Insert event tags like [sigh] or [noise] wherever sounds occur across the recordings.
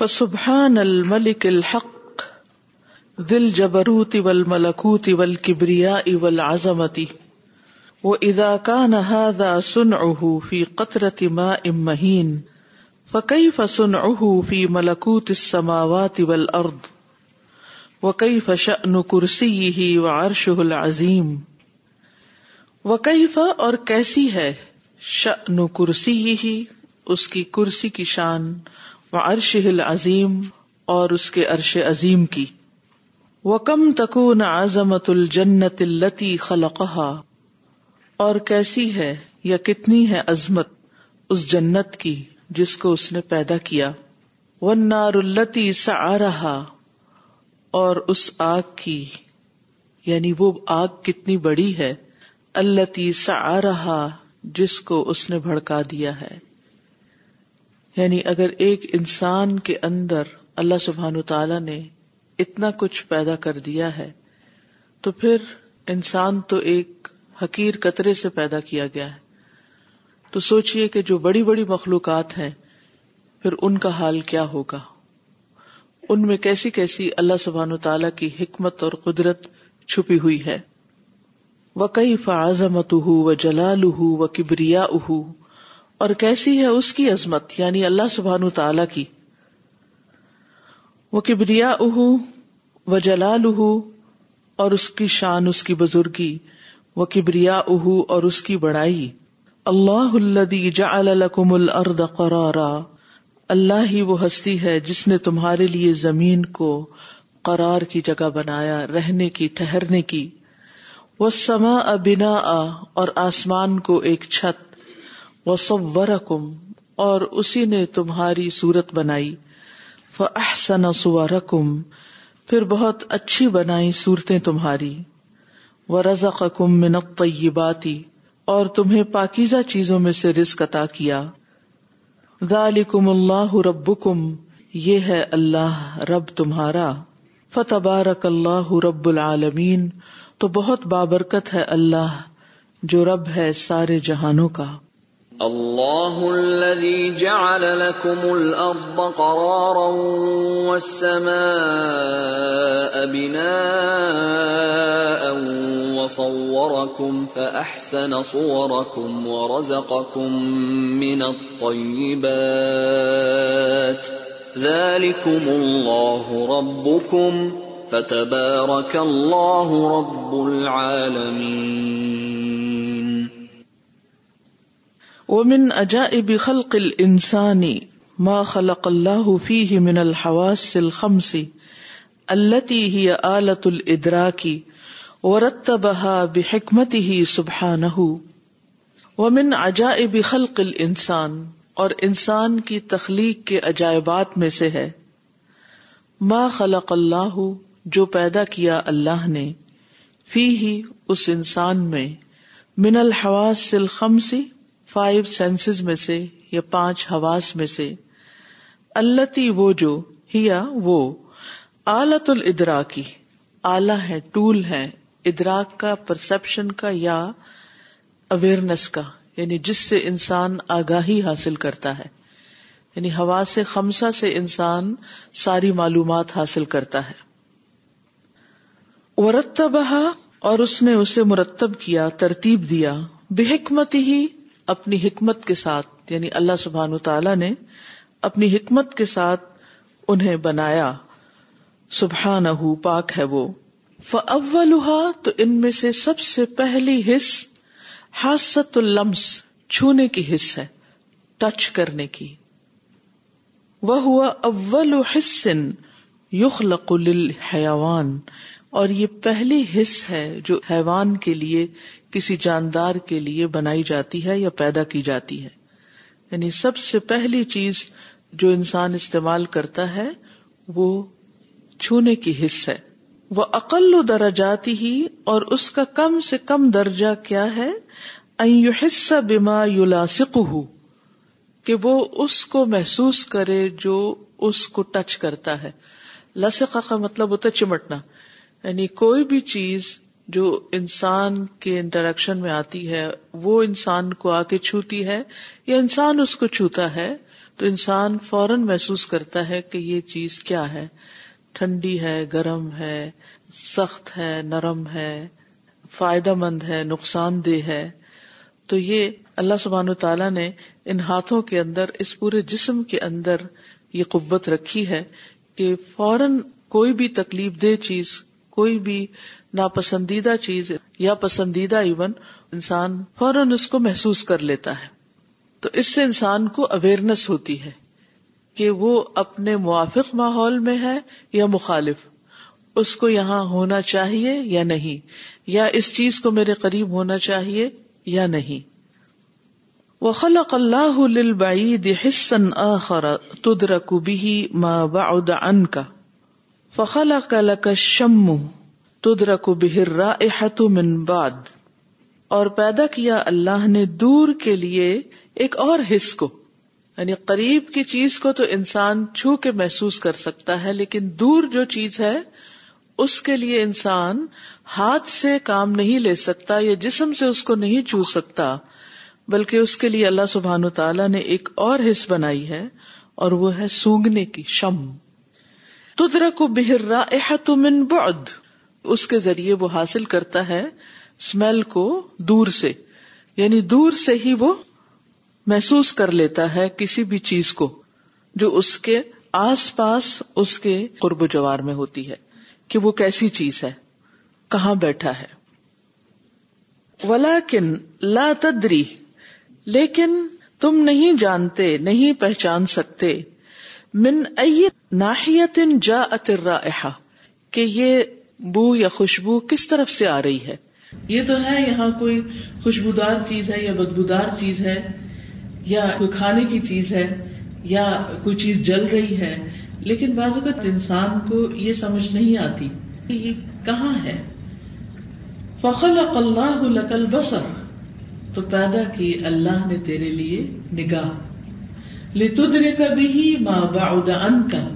فسبحان الملك الحق ذي الجبروت والملكوت والكبرياء والعظمة وإذا كان هذا صنعه في قطرة ماء مهين فكيف صنعه في ملكوت السماوات والأرض وكيف شأن كرسيه وعرشه العظيم وكيف اور کیسی ہے شأن كرسيه اس کی کرسی کی شان ہل العظیم اور اس کے عرش عظیم کی وکم تکون عظمت الجنت التی خلقہ اور کیسی ہے یا کتنی ہے عظمت اس جنت کی جس کو اس نے پیدا کیا وہ نار التی سا رہا اور اس آگ کی یعنی وہ آگ کتنی بڑی ہے التی س رہا جس کو اس نے بھڑکا دیا ہے یعنی اگر ایک انسان کے اندر اللہ سبحان تعالی نے اتنا کچھ پیدا کر دیا ہے تو پھر انسان تو ایک حقیر قطرے سے پیدا کیا گیا ہے تو سوچئے کہ جو بڑی بڑی مخلوقات ہیں پھر ان کا حال کیا ہوگا ان میں کیسی کیسی اللہ سبحان تعالی کی حکمت اور قدرت چھپی ہوئی ہے وہ کئی فعض ہوں جلال اہ و کبریا اہو اور کیسی ہے اس کی عظمت یعنی اللہ سبحان تعالی کی وہ کبریا اہ و جلال اہ اور اس کی شان اس کی بزرگی وہ کبریا اہ اور اس کی بڑائی اللہ کم الرد الارض قرارا اللہ ہی وہ ہستی ہے جس نے تمہارے لیے زمین کو قرار کی جگہ بنایا رہنے کی ٹھہرنے کی وہ سما ابنا آ اور آسمان کو ایک چھت وصورکم کم اور اسی نے تمہاری سورت بنائی فاحسن صورکم پھر بہت اچھی بنائی سورتیں تمہاری و رضا کم تمہیں پاکیزہ چیزوں میں سے رسک عطا کیا رب کم یہ ہے اللہ رب تمہارا فتبارک اللہ رب العالمین تو بہت بابرکت ہے اللہ جو رب ہے سارے جہانوں کا اللہ الذي جعل لكم الارض قرارا والسماء بناء وصوركم فأحسن صوركم ورزقكم من الطيبات ذلكم الله ربكم فتبارك الله رب العالمين ومن عجائب خلق الانسان ما خلق اللہ فیہ من الحواس الخمس التي هي ہی عالت ورتبها کی حکمتی ہی عجائب خلق الانسان اور انسان کی تخلیق کے عجائبات میں سے ہے ما خلق اللہ جو پیدا کیا اللہ نے فی ہی اس انسان میں من الحواس الخمسی فائیو سینسز میں سے یا پانچ حواس میں سے اللہ وہ جو ہیا وہ آلت الدرا کی آلہ ہے ٹول ہے ادراک کا پرسپشن کا یا اویئرنیس کا یعنی جس سے انسان آگاہی حاصل کرتا ہے یعنی ہوا سے خمسہ سے انسان ساری معلومات حاصل کرتا ہے ورتبہ اور اس نے اسے مرتب کیا ترتیب دیا بےحکمت ہی اپنی حکمت کے ساتھ یعنی اللہ سبحان تعالی نے اپنی حکمت کے ساتھ انہیں بنایا سبحان پاک ہے وہ تو ان میں سے سب سے پہلی حص حاصت اللمس چھونے کی حص ہے ٹچ کرنے کی وہ ہوا اول یخلق حیوان اور یہ پہلی حص ہے جو حیوان کے لیے کسی جاندار کے لیے بنائی جاتی ہے یا پیدا کی جاتی ہے یعنی سب سے پہلی چیز جو انسان استعمال کرتا ہے وہ چھونے کی حص ہے وہ اقل جاتی درجاتی اور اس کا کم سے کم درجہ کیا ہے حصہ بیما یو لاسک کہ وہ اس کو محسوس کرے جو اس کو ٹچ کرتا ہے لسکا کا مطلب ہوتا ہے چمٹنا یعنی کوئی بھی چیز جو انسان کے انٹریکشن میں آتی ہے وہ انسان کو آ کے چھوتی ہے یا انسان اس کو چھوتا ہے تو انسان فوراً محسوس کرتا ہے کہ یہ چیز کیا ہے ٹھنڈی ہے گرم ہے سخت ہے نرم ہے فائدہ مند ہے نقصان دہ ہے تو یہ اللہ سبحان و تعالیٰ نے ان ہاتھوں کے اندر اس پورے جسم کے اندر یہ قوت رکھی ہے کہ فوراً کوئی بھی تکلیف دہ چیز کوئی بھی ناپسندیدہ چیز یا پسندیدہ ایون انسان فوراً اس کو محسوس کر لیتا ہے تو اس سے انسان کو اویئرنیس ہوتی ہے کہ وہ اپنے موافق ماحول میں ہے یا مخالف اس کو یہاں ہونا چاہیے یا نہیں یا اس چیز کو میرے قریب ہونا چاہیے یا نہیں وقلا ما بعد ان کا لك قلق تدرک بہر رائحت من باد اور پیدا کیا اللہ نے دور کے لیے ایک اور حص کو یعنی قریب کی چیز کو تو انسان چھو کے محسوس کر سکتا ہے لیکن دور جو چیز ہے اس کے لیے انسان ہاتھ سے کام نہیں لے سکتا یا جسم سے اس کو نہیں چو سکتا بلکہ اس کے لیے اللہ سبحان تعالی نے ایک اور حص بنائی ہے اور وہ ہے سونگنے کی شم تدرک بہر رائحت من بعد اس کے ذریعے وہ حاصل کرتا ہے اسمیل کو دور سے یعنی دور سے ہی وہ محسوس کر لیتا ہے کسی بھی چیز کو جو اس کے آس پاس اس کے قرب و جوار میں ہوتی ہے کہ وہ کیسی چیز ہے کہاں بیٹھا ہے ولاکن لا تدری لیکن تم نہیں جانتے نہیں پہچان سکتے من ناحیت جا کہ یہ بو یا خوشبو کس طرف سے آ رہی ہے یہ تو ہے یہاں کوئی خوشبودار چیز ہے یا بدبودار چیز ہے یا کوئی کھانے کی چیز ہے یا کوئی چیز جل رہی ہے لیکن بعض اوقات انسان کو یہ سمجھ نہیں آتی کہ یہ کہاں ہے فخل اللہ لکل بسر تو پیدا کی اللہ نے تیرے لیے نگاہ لتدرک تعلیم ما بعد ماں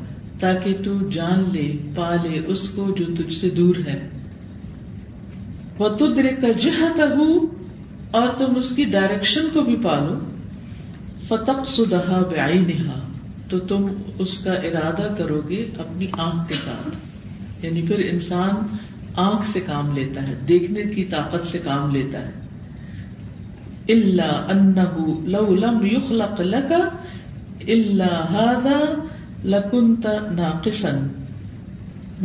تاکہ تو جان لے پا لے اس کو جو تجھ سے دور ہے وہ کا ہوں اور تم اس کی ڈائریکشن کو بھی پالو فتق بے نہا تو تم اس کا ارادہ کرو گے اپنی آنکھ کے ساتھ یعنی پھر انسان آنکھ سے کام لیتا ہے دیکھنے کی طاقت سے کام لیتا ہے اللہ لم ان الا هذا لکنتا ناقصن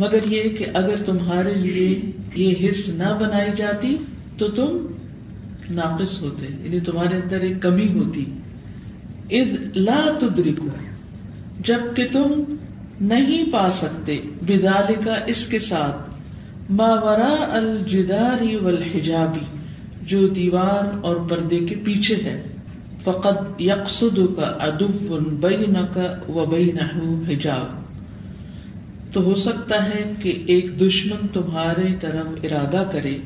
مگر یہ کہ اگر تمہارے لیے یہ حص نہ بنائی جاتی تو تم ناقص ہوتے یعنی تمہارے اندر ایک کمی ہوتی لا تدرکو جب کہ تم نہیں پا سکتے بداد کا اس کے ساتھ ماورا الجداری والحجابی جو دیوار اور پردے کے پیچھے ہے فقط یکسد کا ادب و بئی نہ ہو سکتا ہے کہ ایک دشمن تمہارے طرف ارادہ کرے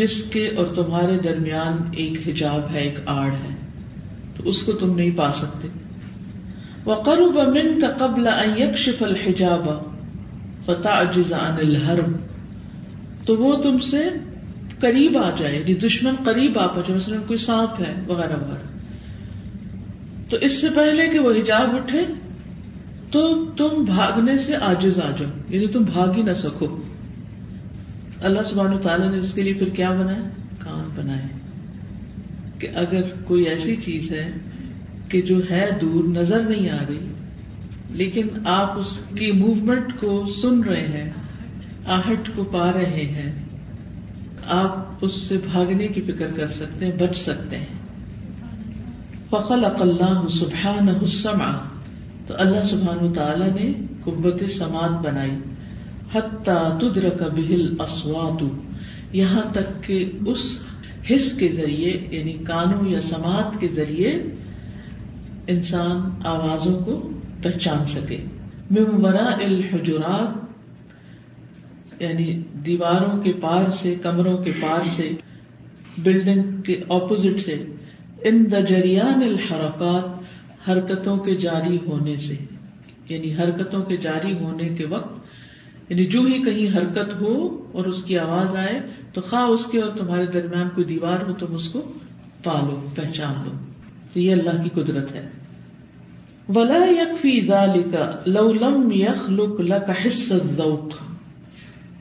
جس کے اور تمہارے درمیان ایک حجاب ہے ایک آڑ ہے تو اس کو تم نہیں پا سکتے وقرب بن کا قبل شل حجاب فتح جزا الحرب تو وہ تم سے قریب آ جائے یعنی دشمن قریب آ مثلاً کوئی سانپ ہے وغیرہ وغیرہ تو اس سے پہلے کہ وہ حجاب اٹھے تو تم بھاگنے سے آجز آ جاؤ یعنی تم بھاگ ہی نہ سکو اللہ سبحان تعالیٰ نے اس کے لیے پھر کیا بنایا کان بنائے کہ اگر کوئی ایسی چیز ہے کہ جو ہے دور نظر نہیں آ رہی لیکن آپ اس کی موومنٹ کو سن رہے ہیں آہٹ کو پا رہے ہیں آپ اس سے بھاگنے کی فکر کر سکتے ہیں بچ سکتے ہیں فقل سبحان حسما تو اللہ سبحان تعالی نے قبت سماعت بنائی یہاں تک کہ اس حص کے ذریعے یعنی کانوں یا سماعت کے ذریعے انسان آوازوں کو پہچان سکے ممبرا الحجرات یعنی دیواروں کے پار سے کمروں کے پار سے بلڈنگ کے اپوزٹ سے ان دجریان الحرکات حرکتوں کے جاری ہونے سے یعنی حرکتوں کے جاری ہونے کے وقت یعنی جو ہی کہیں حرکت ہو اور اس کی آواز آئے تو خواہ اس کے اور تمہارے درمیان کوئی دیوار ہو تم اس کو پالو پہچان لو تو یہ اللہ کی قدرت ہے ولا یکفی ذالک لو لم یخلق لک حس الذوق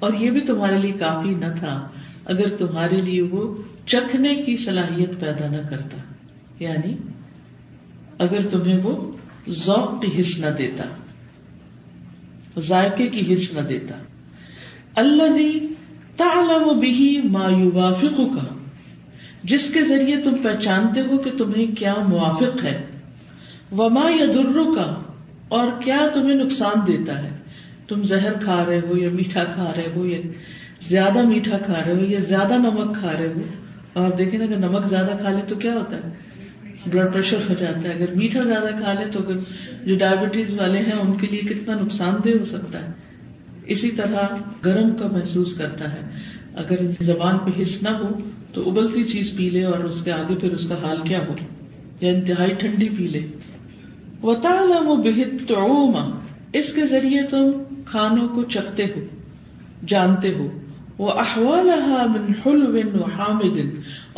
اور یہ بھی تمہارے لیے کافی نہ تھا اگر تمہارے لیے وہ چکھنے کی صلاحیت پیدا نہ کرتا یعنی اگر تمہیں وہ ذوق کی کی حص حص نہ نہ دیتا دیتا ذائقے اللہ نے وہی ما وافکوں کا جس کے ذریعے تم پہچانتے ہو کہ تمہیں کیا موافق ہے وما یا درو کا اور کیا تمہیں نقصان دیتا ہے تم زہر کھا رہے ہو یا میٹھا کھا رہے ہو یا زیادہ میٹھا کھا رہے ہو یا زیادہ نمک کھا رہے ہو اور آپ دیکھیں نمک زیادہ کھا لے تو کیا ہوتا ہے بلڈ پریشر ہو جاتا ہے اگر میٹھا زیادہ کھا لے تو جو ڈائبٹیز والے ہیں ان کے لیے کتنا نقصان دہ ہو سکتا ہے اسی طرح گرم کا محسوس کرتا ہے اگر زبان پہ حص نہ ہو تو ابلتی چیز پی لے اور اس کے آگے پھر اس کا حال کیا ہو یا انتہائی ٹھنڈی پی لے ہوتا وہ بےحد تو اس کے ذریعے تم کھانوں کو چکھتے ہو جانتے ہو وہ احوال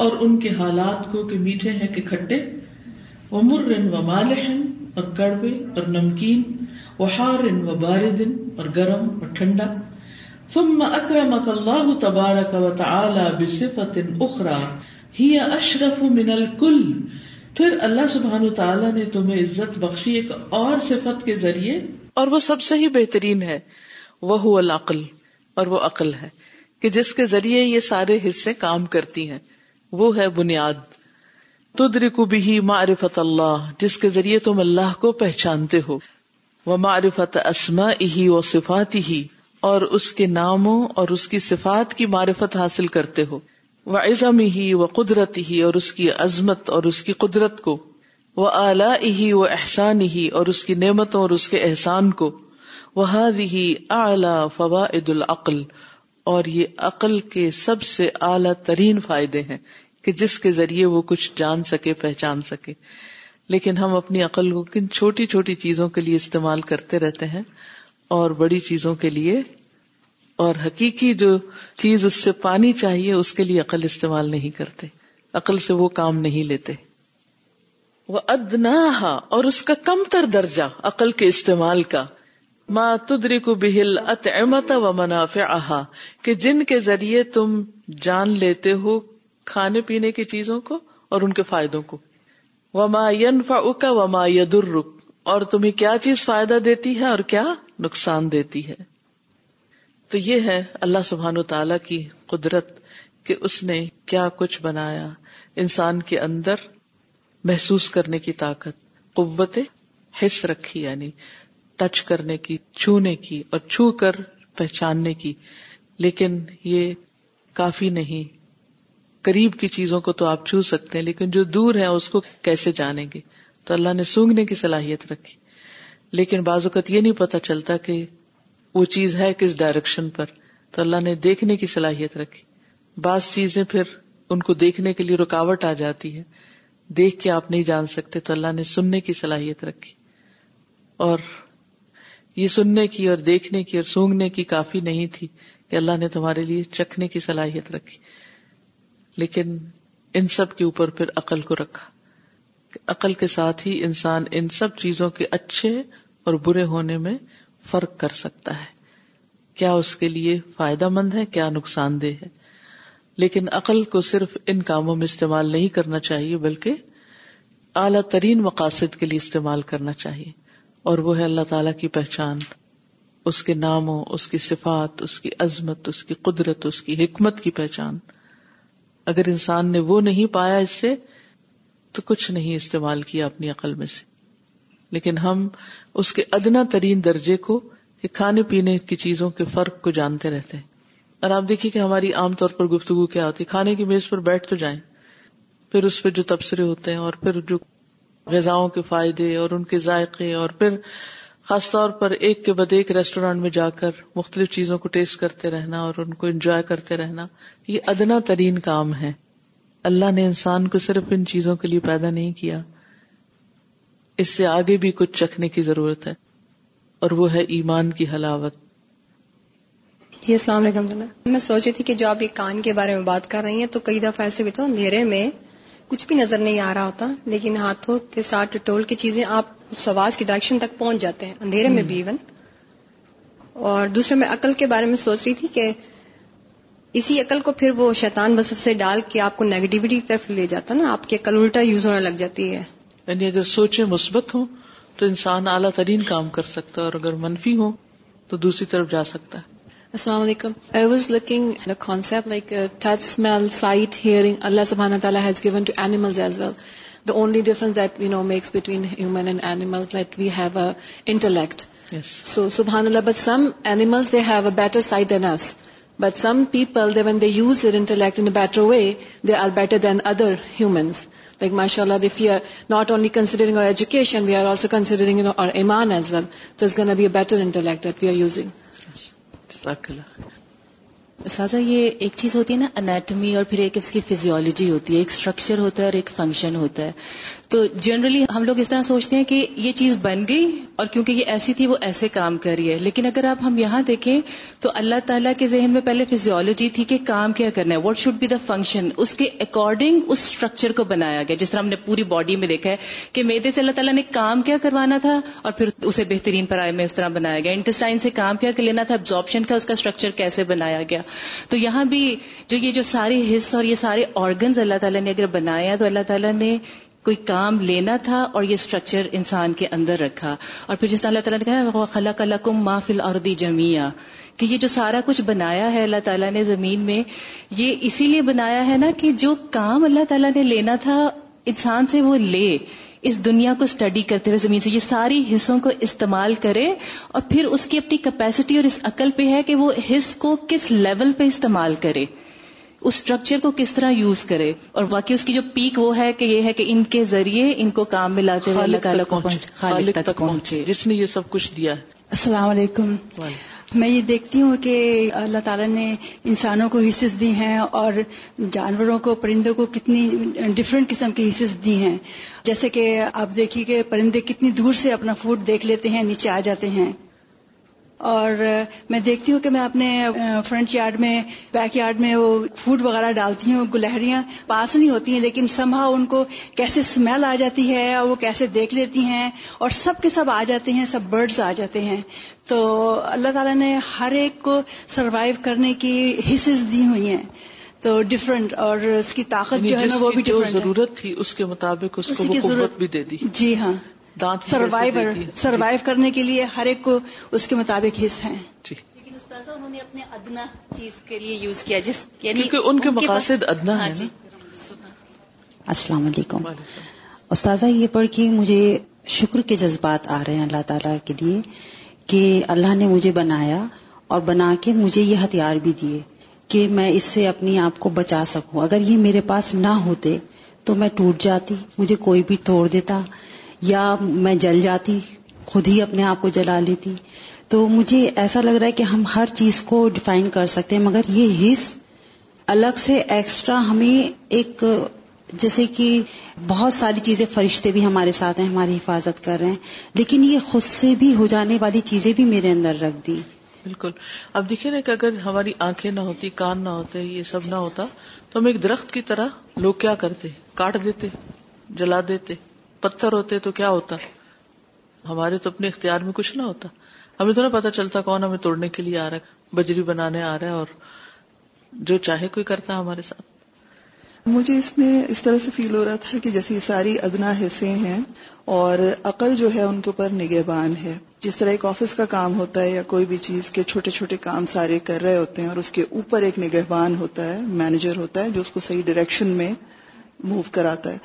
اور ان کے حالات کو کہ میٹھے ہیں کہ کھٹے وہ مرن و مالحن اور کڑوے اور نمکین وہ ہارن و بار دن اور گرم اور ٹھنڈا ثم اکرمك اللہ تبارک و تعالی بصفت اخرى ہی اشرف من الکل پھر اللہ سبحان و تعالی نے تمہیں عزت بخشی ایک اور صفت کے ذریعے اور وہ سب سے ہی بہترین ہے وہ العقل اور وہ عقل ہے کہ جس کے ذریعے یہ سارے حصے کام کرتی ہیں وہ ہے بنیاد بھی معرفت اللہ جس کے ذریعے تم اللہ کو پہچانتے ہو وہ معرفت اسما ہی و صفات ہی اور اس کے ناموں اور اس کی صفات کی معرفت حاصل کرتے ہو وہ عزم ہی وہ قدرت ہی اور اس کی عظمت اور اس کی قدرت کو وہ اعلیٰ ہی وہ احسان ہی اور اس کی نعمتوں اور اس کے احسان کو وہ ہی اعلی فوا عید العقل اور یہ عقل کے سب سے اعلی ترین فائدے ہیں کہ جس کے ذریعے وہ کچھ جان سکے پہچان سکے لیکن ہم اپنی عقل کو کن چھوٹی چھوٹی چیزوں کے لیے استعمال کرتے رہتے ہیں اور بڑی چیزوں کے لیے اور حقیقی جو چیز اس سے پانی چاہیے اس کے لیے عقل استعمال نہیں کرتے عقل سے وہ کام نہیں لیتے وہ ادنا اور اس کا کم تر درجہ عقل کے استعمال کا ماں تدری کو بہل ات و منافع کہ جن کے ذریعے تم جان لیتے ہو کھانے پینے کی چیزوں کو اور ان کے فائدوں کو یدر اور تمہیں کیا چیز فائدہ دیتی ہے اور کیا نقصان دیتی ہے تو یہ ہے اللہ سبحان و تعالی کی قدرت کہ اس نے کیا کچھ بنایا انسان کے اندر محسوس کرنے کی طاقت قوت حص رکھی یعنی ٹچ کرنے کی چھونے کی اور چھو کر پہچاننے کی لیکن یہ کافی نہیں قریب کی چیزوں کو تو آپ چھو سکتے ہیں لیکن جو دور ہے اس کو کیسے جانیں گے تو اللہ نے سونگنے کی صلاحیت رکھی لیکن بعض اوقات یہ نہیں پتا چلتا کہ وہ چیز ہے کس ڈائریکشن پر تو اللہ نے دیکھنے کی صلاحیت رکھی بعض چیزیں پھر ان کو دیکھنے کے لیے رکاوٹ آ جاتی ہے دیکھ کے آپ نہیں جان سکتے تو اللہ نے سننے کی صلاحیت رکھی اور یہ سننے کی اور دیکھنے کی اور سونگنے کی کافی نہیں تھی کہ اللہ نے تمہارے لیے چکھنے کی صلاحیت رکھی لیکن ان سب کے اوپر پھر عقل کو رکھا عقل کے ساتھ ہی انسان ان سب چیزوں کے اچھے اور برے ہونے میں فرق کر سکتا ہے کیا اس کے لیے فائدہ مند ہے کیا نقصان دہ ہے لیکن عقل کو صرف ان کاموں میں استعمال نہیں کرنا چاہیے بلکہ اعلی ترین مقاصد کے لیے استعمال کرنا چاہیے اور وہ ہے اللہ تعالی کی پہچان اس کے ناموں اس اس اس کی کی کی صفات عظمت قدرت اس کی حکمت کی پہچان اگر انسان نے وہ نہیں پایا اس سے تو کچھ نہیں استعمال کیا اپنی عقل میں سے لیکن ہم اس کے ادنا ترین درجے کو کہ کھانے پینے کی چیزوں کے فرق کو جانتے رہتے ہیں اور آپ دیکھیے کہ ہماری عام طور پر گفتگو کیا ہوتی ہے کھانے کی میز پر بیٹھ تو جائیں پھر اس پہ جو تبصرے ہوتے ہیں اور پھر جو کے فائدے اور ان کے ذائقے اور پھر خاص طور پر ایک کے بعد ایک ریسٹورینٹ میں جا کر مختلف چیزوں کو ٹیسٹ کرتے رہنا اور ان کو انجوائے کرتے رہنا یہ ادنا ترین کام ہے اللہ نے انسان کو صرف ان چیزوں کے لیے پیدا نہیں کیا اس سے آگے بھی کچھ چکھنے کی ضرورت ہے اور وہ ہے ایمان کی حلاوت جی السلام علیکم میں سوچی تھی کہ جو آپ یہ کان کے بارے میں بات کر رہی ہیں تو کئی دفعہ ایسے بھی تو اندھیرے میں کچھ بھی نظر نہیں آ رہا ہوتا لیکن ہاتھوں کے ساتھ ٹول کی چیزیں آپ آواز کی ڈائریکشن تک پہنچ جاتے ہیں اندھیرے میں بھی ایون اور دوسرے میں عقل کے بارے میں سوچ رہی تھی کہ اسی عقل کو پھر وہ شیطان وصف سے ڈال کے آپ کو نیگیٹیوٹی کی طرف لے جاتا نا آپ کی عقل الٹا یوز ہونے لگ جاتی ہے یعنی اگر سوچے مثبت ہوں تو انسان اعلیٰ ترین کام کر سکتا ہے اور اگر منفی ہو تو دوسری طرف جا سکتا ہے السلام علیکم I was looking concept like touch smell sight hearing اللہ سبحان تعالیٰ has given to animals as well the only difference that we know makes between human and animal that we have a intellect so سبحان اللہ but some animals they have a better sight than us but some people they when they use it intellect in better way they are better than other humans like ماشاء اللہ دف you are not only considering our education we are also considering our ایمان as well this gain up a better intellect that we are using سازا یہ ایک چیز ہوتی ہے نا انیٹمی اور پھر ایک اس کی فزیولوجی ہوتی ہے ایک سٹرکچر ہوتا ہے اور ایک فنکشن ہوتا ہے تو جنرلی ہم لوگ اس طرح سوچتے ہیں کہ یہ چیز بن گئی اور کیونکہ یہ ایسی تھی وہ ایسے کام کر رہی ہے لیکن اگر آپ ہم یہاں دیکھیں تو اللہ تعالیٰ کے ذہن میں پہلے فیزیولوجی تھی کہ کام کیا کرنا ہے what should be the function اس کے اکارڈنگ اس اسٹرکچر کو بنایا گیا جس طرح ہم نے پوری باڈی میں دیکھا ہے کہ میدے سے اللہ تعالیٰ نے کام کیا کروانا تھا اور پھر اسے بہترین پرائے میں اس طرح بنایا گیا انٹسٹائن سے کام کیا لینا تھا ابزارپشن تھا اس کا اسٹرکچر کیسے بنایا گیا تو یہاں بھی جو یہ جو سارے حص اور یہ سارے آرگنز اللہ تعالیٰ نے اگر بنایا تو اللہ تعالیٰ نے کوئی کام لینا تھا اور یہ اسٹرکچر انسان کے اندر رکھا اور پھر جس طرح اللہ تعالیٰ نے کہا خلا کلا کم ما فل اور جمیا کہ یہ جو سارا کچھ بنایا ہے اللہ تعالیٰ نے زمین میں یہ اسی لیے بنایا ہے نا کہ جو کام اللہ تعالیٰ نے لینا تھا انسان سے وہ لے اس دنیا کو اسٹڈی کرتے ہوئے زمین سے یہ ساری حصوں کو استعمال کرے اور پھر اس کی اپنی کیپیسٹی اور اس عقل پہ ہے کہ وہ حص کو کس لیول پہ استعمال کرے اس اسٹرکچر کو کس طرح یوز کرے اور باقی اس کی جو پیک وہ ہے کہ یہ ہے کہ ان کے ذریعے ان کو کام میں لاتے ہوئے اللہ تعالیٰ پہنچے جس نے یہ سب کچھ دیا السلام علیکم میں یہ دیکھتی ہوں کہ اللہ تعالیٰ نے انسانوں کو حصص دی ہیں اور جانوروں کو پرندوں کو کتنی ڈفرینٹ قسم کی حصص دی ہیں جیسے کہ آپ دیکھیے کہ پرندے کتنی دور سے اپنا فوڈ دیکھ لیتے ہیں نیچے آ جاتے ہیں اور میں دیکھتی ہوں کہ میں اپنے فرنٹ یارڈ میں بیک یارڈ میں وہ فوڈ وغیرہ ڈالتی ہوں گلہریاں پاس نہیں ہوتی ہیں لیکن سمہا ان کو کیسے اسمیل آ جاتی ہے اور وہ کیسے دیکھ لیتی ہیں اور سب کے سب آ جاتے ہیں سب برڈز آ جاتے ہیں تو اللہ تعالیٰ نے ہر ایک کو سروائیو کرنے کی حصز دی ہوئی ہیں تو ڈفرینٹ اور اس کی طاقت یعنی جو ہے نا وہ بھی ضرورت تھی اس کے مطابق اس ضرورت بھی دے دی جی ہاں سروائیور سروائو جی۔ کرنے کے لیے ہر ایک کو اس کے مطابق حص ہیں جی السلام علیکم استاذہ یہ پڑھ کے مجھے شکر کے جذبات آ رہے ہیں اللہ تعالیٰ کے لیے کہ اللہ نے مجھے بنایا اور بنا کے مجھے یہ ہتھیار بھی دیے کہ میں اس سے اپنی آپ کو بچا سکوں اگر یہ میرے پاس نہ ہوتے تو میں ٹوٹ جاتی مجھے کوئی بھی توڑ دیتا یا میں جل جاتی خود ہی اپنے آپ کو جلا لیتی تو مجھے ایسا لگ رہا ہے کہ ہم ہر چیز کو ڈیفائن کر سکتے ہیں مگر یہ حص الگ سے ایکسٹرا ہمیں ایک جیسے کہ بہت ساری چیزیں فرشتے بھی ہمارے ساتھ ہیں ہماری حفاظت کر رہے ہیں لیکن یہ خود سے بھی ہو جانے والی چیزیں بھی میرے اندر رکھ دی بالکل اب دیکھیے نا کہ اگر ہماری آنکھیں نہ ہوتی کان نہ ہوتے یہ سب نہ ہوتا تو ہم ایک درخت کی طرح لوگ کیا کرتے کاٹ دیتے جلا دیتے پتھر ہوتے تو کیا ہوتا ہمارے تو اپنے اختیار میں کچھ نہ ہوتا ہمیں تو نہ پتا چلتا کون ہمیں توڑنے کے لیے آ رہا ہے بجری بنانے آ رہا ہے اور جو چاہے کوئی کرتا ہمارے ساتھ مجھے اس میں اس طرح سے فیل ہو رہا تھا کہ جیسے یہ ساری ادنا حصے ہیں اور عقل جو ہے ان کے اوپر نگہبان ہے جس طرح ایک آفس کا کام ہوتا ہے یا کوئی بھی چیز کے چھوٹے چھوٹے کام سارے کر رہے ہوتے ہیں اور اس کے اوپر ایک نگہبان ہوتا ہے مینیجر ہوتا ہے جو اس کو صحیح ڈائریکشن میں موو کراتا ہے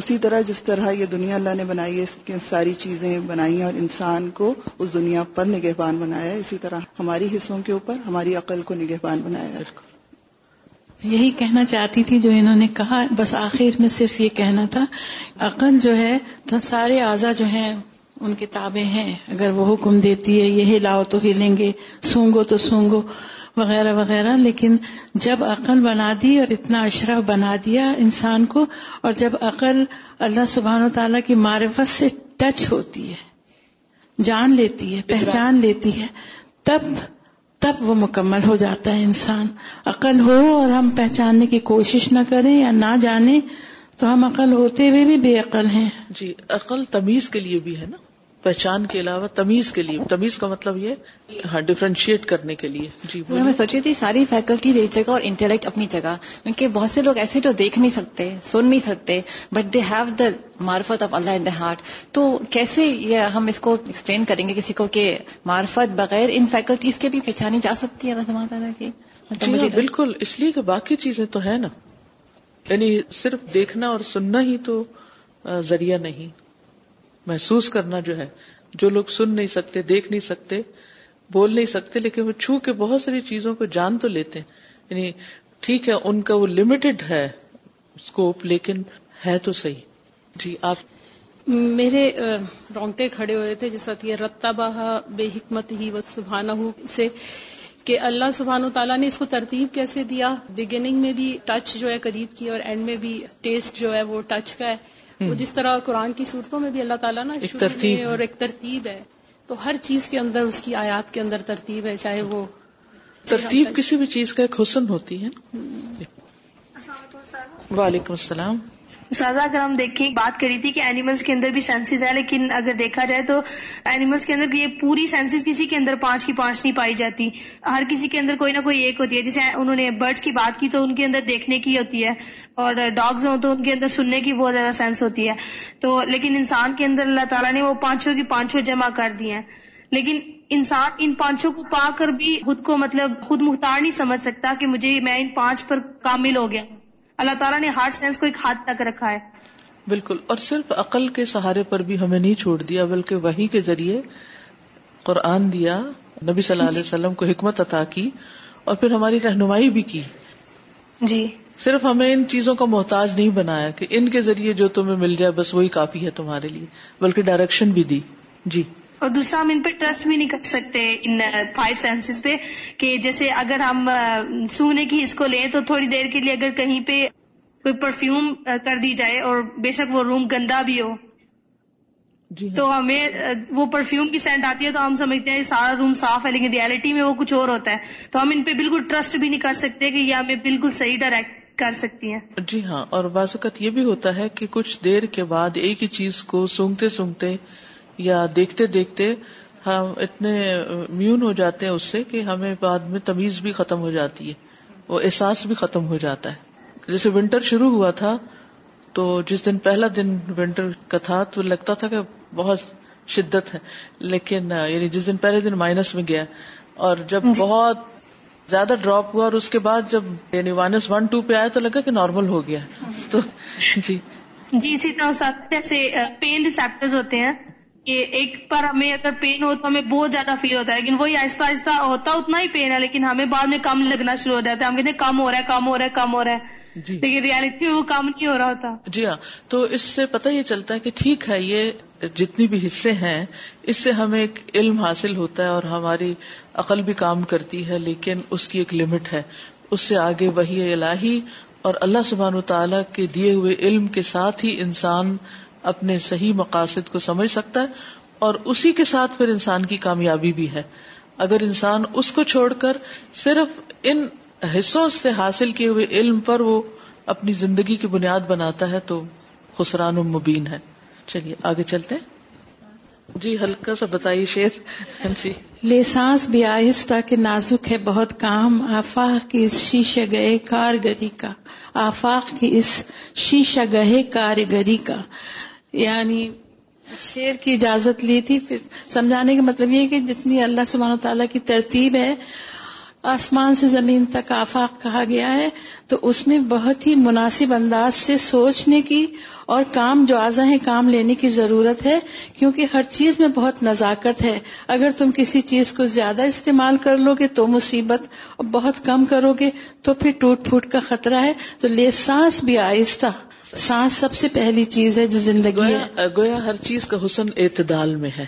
اسی طرح جس طرح یہ دنیا اللہ نے بنائی ہے اس کی ساری چیزیں بنائی ہیں اور انسان کو اس دنیا پر نگہبان بنایا ہے اسی طرح ہماری حصوں کے اوپر ہماری عقل کو نگہبان بنایا ہے یہی کہنا چاہتی تھی جو انہوں نے کہا بس آخر میں صرف یہ کہنا تھا عقل جو ہے سارے اعضا جو ہیں ان کتابیں ہیں اگر وہ حکم دیتی ہے یہ ہلاؤ تو ہلیں گے سونگو تو سونگو وغیرہ وغیرہ لیکن جب عقل بنا دی اور اتنا اشرف بنا دیا انسان کو اور جب عقل اللہ سبحان و تعالیٰ کی معرفت سے ٹچ ہوتی ہے جان لیتی ہے پہچان لیتی ہے تب تب وہ مکمل ہو جاتا ہے انسان عقل ہو اور ہم پہچاننے کی کوشش نہ کریں یا نہ جانیں تو ہم عقل ہوتے ہوئے بھی بے عقل ہیں جی عقل تمیز کے لیے بھی ہے نا پہچان کے علاوہ تمیز کے لیے تمیز کا مطلب یہ ہاں ڈیفرینشیٹ کرنے کے لیے جی میں سوچی تھی ساری فیکلٹی ایک جگہ اور انٹلیکٹ اپنی جگہ کیونکہ بہت سے لوگ ایسے جو دیکھ نہیں سکتے سن نہیں سکتے but they have the مارفت of Allah in the heart تو کیسے یہ ہم اس کو ایکسپلین کریں گے کسی کو کہ مارفت بغیر ان فیکلٹیز کے بھی پہچانی جا سکتی ہے تعالیٰ کی مطلب جی ہاں، بالکل اس لیے کہ باقی چیزیں تو ہے نا یعنی صرف دیکھنا اور سننا ہی تو ذریعہ نہیں محسوس کرنا جو ہے جو لوگ سن نہیں سکتے دیکھ نہیں سکتے بول نہیں سکتے لیکن وہ چھو کے بہت ساری چیزوں کو جان تو لیتے ہیں یعنی ٹھیک ہے ان کا وہ لمیٹڈ ہے اسکوپ لیکن ہے تو صحیح جی آپ میرے رونگٹے کھڑے ہوئے تھے جس یہ رتہ بہا بے حکمت ہی و سبحانہ اللہ و تعالیٰ نے اس کو ترتیب کیسے دیا بگننگ میں بھی ٹچ جو ہے قریب کی اور اینڈ میں بھی ٹیسٹ جو ہے وہ ٹچ کا ہے وہ جس طرح قرآن کی صورتوں میں بھی اللہ تعالیٰ نا ایک ترتیب اور ایک ترتیب ہے تو ہر چیز کے اندر اس کی آیات کے اندر ترتیب ہے چاہے وہ ترتیب کسی بھی چیز کا ایک حسن ہوتی ہے وعلیکم السلام اگر ہم دیکھیں بات کری تھی کہ اینیملس کے اندر بھی سینسز ہے لیکن اگر دیکھا جائے تو اینیملس کے اندر یہ پوری سینسز کسی کے اندر پانچ کی پانچ نہیں پائی جاتی ہر کسی کے اندر کوئی نہ کوئی ایک ہوتی ہے جیسے انہوں نے برڈس کی بات کی تو ان کے اندر دیکھنے کی ہوتی ہے اور ڈاگز ہوں تو ان کے اندر سننے کی بہت زیادہ سینس ہوتی ہے تو لیکن انسان کے اندر اللہ تعالیٰ نے وہ پانچوں کی پانچوں جمع کر دی ہیں لیکن انسان ان پانچوں کو پا کر بھی خود کو مطلب خود مختار نہیں سمجھ سکتا کہ مجھے میں ان پانچ پر کامل ہو گیا ہوں اللہ تعالیٰ نے ہارڈ سینس کو ایک ہاتھ تک رکھا ہے بالکل اور صرف عقل کے سہارے پر بھی ہمیں نہیں چھوڑ دیا بلکہ وہی کے ذریعے قرآن دیا نبی صلی اللہ علیہ جی۔ وسلم کو حکمت عطا کی اور پھر ہماری رہنمائی بھی کی جی صرف ہمیں ان چیزوں کا محتاج نہیں بنایا کہ ان کے ذریعے جو تمہیں مل جائے بس وہی کافی ہے تمہارے لیے بلکہ ڈائریکشن بھی دی جی اور دوسرا ہم ان پہ ٹرسٹ بھی نہیں کر سکتے ان فائیو uh, سینسز پہ کہ جیسے اگر ہم uh, سونے کی اس کو لیں تو تھوڑی دیر کے لیے اگر کہیں پہ کوئی پرفیوم uh, کر دی جائے اور بے شک وہ روم گندا بھی ہو جی ہاں۔ تو ہمیں وہ پرفیوم کی سینٹ آتی ہے تو ہم سمجھتے ہیں سارا روم صاف ہے لیکن ریالٹی میں وہ کچھ اور ہوتا ہے تو ہم ان پہ بالکل ٹرسٹ بھی نہیں کر سکتے کہ یہ ہمیں بالکل صحیح ڈائریکٹ کر سکتی ہیں جی ہاں اور بعض اوقات یہ بھی ہوتا ہے کہ کچھ دیر کے بعد ایک ہی چیز کو سونگتے سونگتے یا دیکھتے دیکھتے ہم اتنے میون ہو جاتے ہیں اس سے کہ ہمیں بعد میں تمیز بھی ختم ہو جاتی ہے وہ احساس بھی ختم ہو جاتا ہے جیسے ونٹر شروع ہوا تھا تو جس دن پہلا دن ونٹر کا تھا تو لگتا تھا کہ بہت شدت ہے لیکن یعنی جس دن پہلے دن مائنس میں گیا اور جب جی۔ بہت زیادہ ڈراپ ہوا اور اس کے بعد جب یعنی مائنس ون ٹو پہ آیا تو لگا کہ نارمل ہو گیا تو جی جی, جی، اسی طرح پین ہوتے ہیں کہ ایک پر ہمیں اگر پین ہو تو ہمیں بہت زیادہ فیل ہوتا ہے لیکن وہی آہستہ آہستہ ہوتا اتنا ہی پین ہے لیکن ہمیں بعد میں کم لگنا شروع ہو جاتا ہے ہم کہتے ہیں کم ہو رہا ہے کم کم ہو ہو رہا رہا ہے ہے جی ریالٹی وہ کم نہیں ہو رہا ہوتا جی ہاں تو اس سے پتا یہ چلتا ہے کہ ٹھیک ہے یہ جتنی بھی حصے ہیں اس سے ہمیں ایک علم حاصل ہوتا ہے اور ہماری عقل بھی کام کرتی ہے لیکن اس کی ایک لمٹ ہے اس سے آگے وہی اللہ اور اللہ و تعالیٰ کے دیے ہوئے علم کے ساتھ ہی انسان اپنے صحیح مقاصد کو سمجھ سکتا ہے اور اسی کے ساتھ پھر انسان کی کامیابی بھی ہے اگر انسان اس کو چھوڑ کر صرف ان حصوں سے حاصل کیے ہوئے علم پر وہ اپنی زندگی کی بنیاد بناتا ہے تو خسران و مبین ہے چلیے آگے چلتے ہیں جی ہلکا سا بتائیے شیر جی لسانس بھی آہستہ کے نازک ہے بہت کام آفاق کی اس شیشہ گئے کارگری کا آفاق کی اس شیشہ گہے کارگری کا یعنی شیر کی اجازت لی تھی پھر سمجھانے کا مطلب یہ کہ جتنی اللہ سبحانہ تعالیٰ کی ترتیب ہے آسمان سے زمین تک آفاق کہا گیا ہے تو اس میں بہت ہی مناسب انداز سے سوچنے کی اور کام جو آزا ہے کام لینے کی ضرورت ہے کیونکہ ہر چیز میں بہت نزاکت ہے اگر تم کسی چیز کو زیادہ استعمال کر لو گے تو مصیبت اور بہت کم کرو گے تو پھر ٹوٹ پھوٹ کا خطرہ ہے تو لے سانس بھی آہستہ سانس سب سے پہلی چیز ہے جو زندگی گویا ہر چیز کا حسن اعتدال میں ہے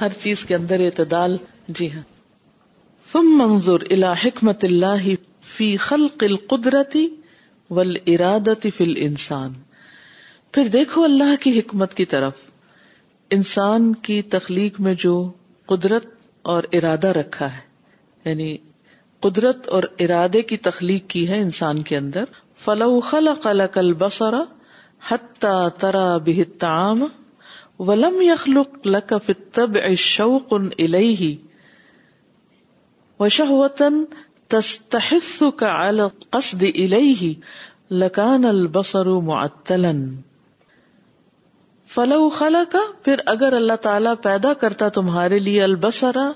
ہر چیز کے اندر اعتدال جی ہاں منظور الا حکمت اللہ فی ول ارادتی فل انسان پھر دیکھو اللہ کی حکمت کی طرف انسان کی تخلیق میں جو قدرت اور ارادہ رکھا ہے یعنی قدرت اور ارادے کی تخلیق کی ہے انسان کے اندر فلح خلا البصر ترا ولم شوق القصد البصر فلا خلا کا پھر اگر اللہ تعالی پیدا کرتا تمہارے لیے البسرا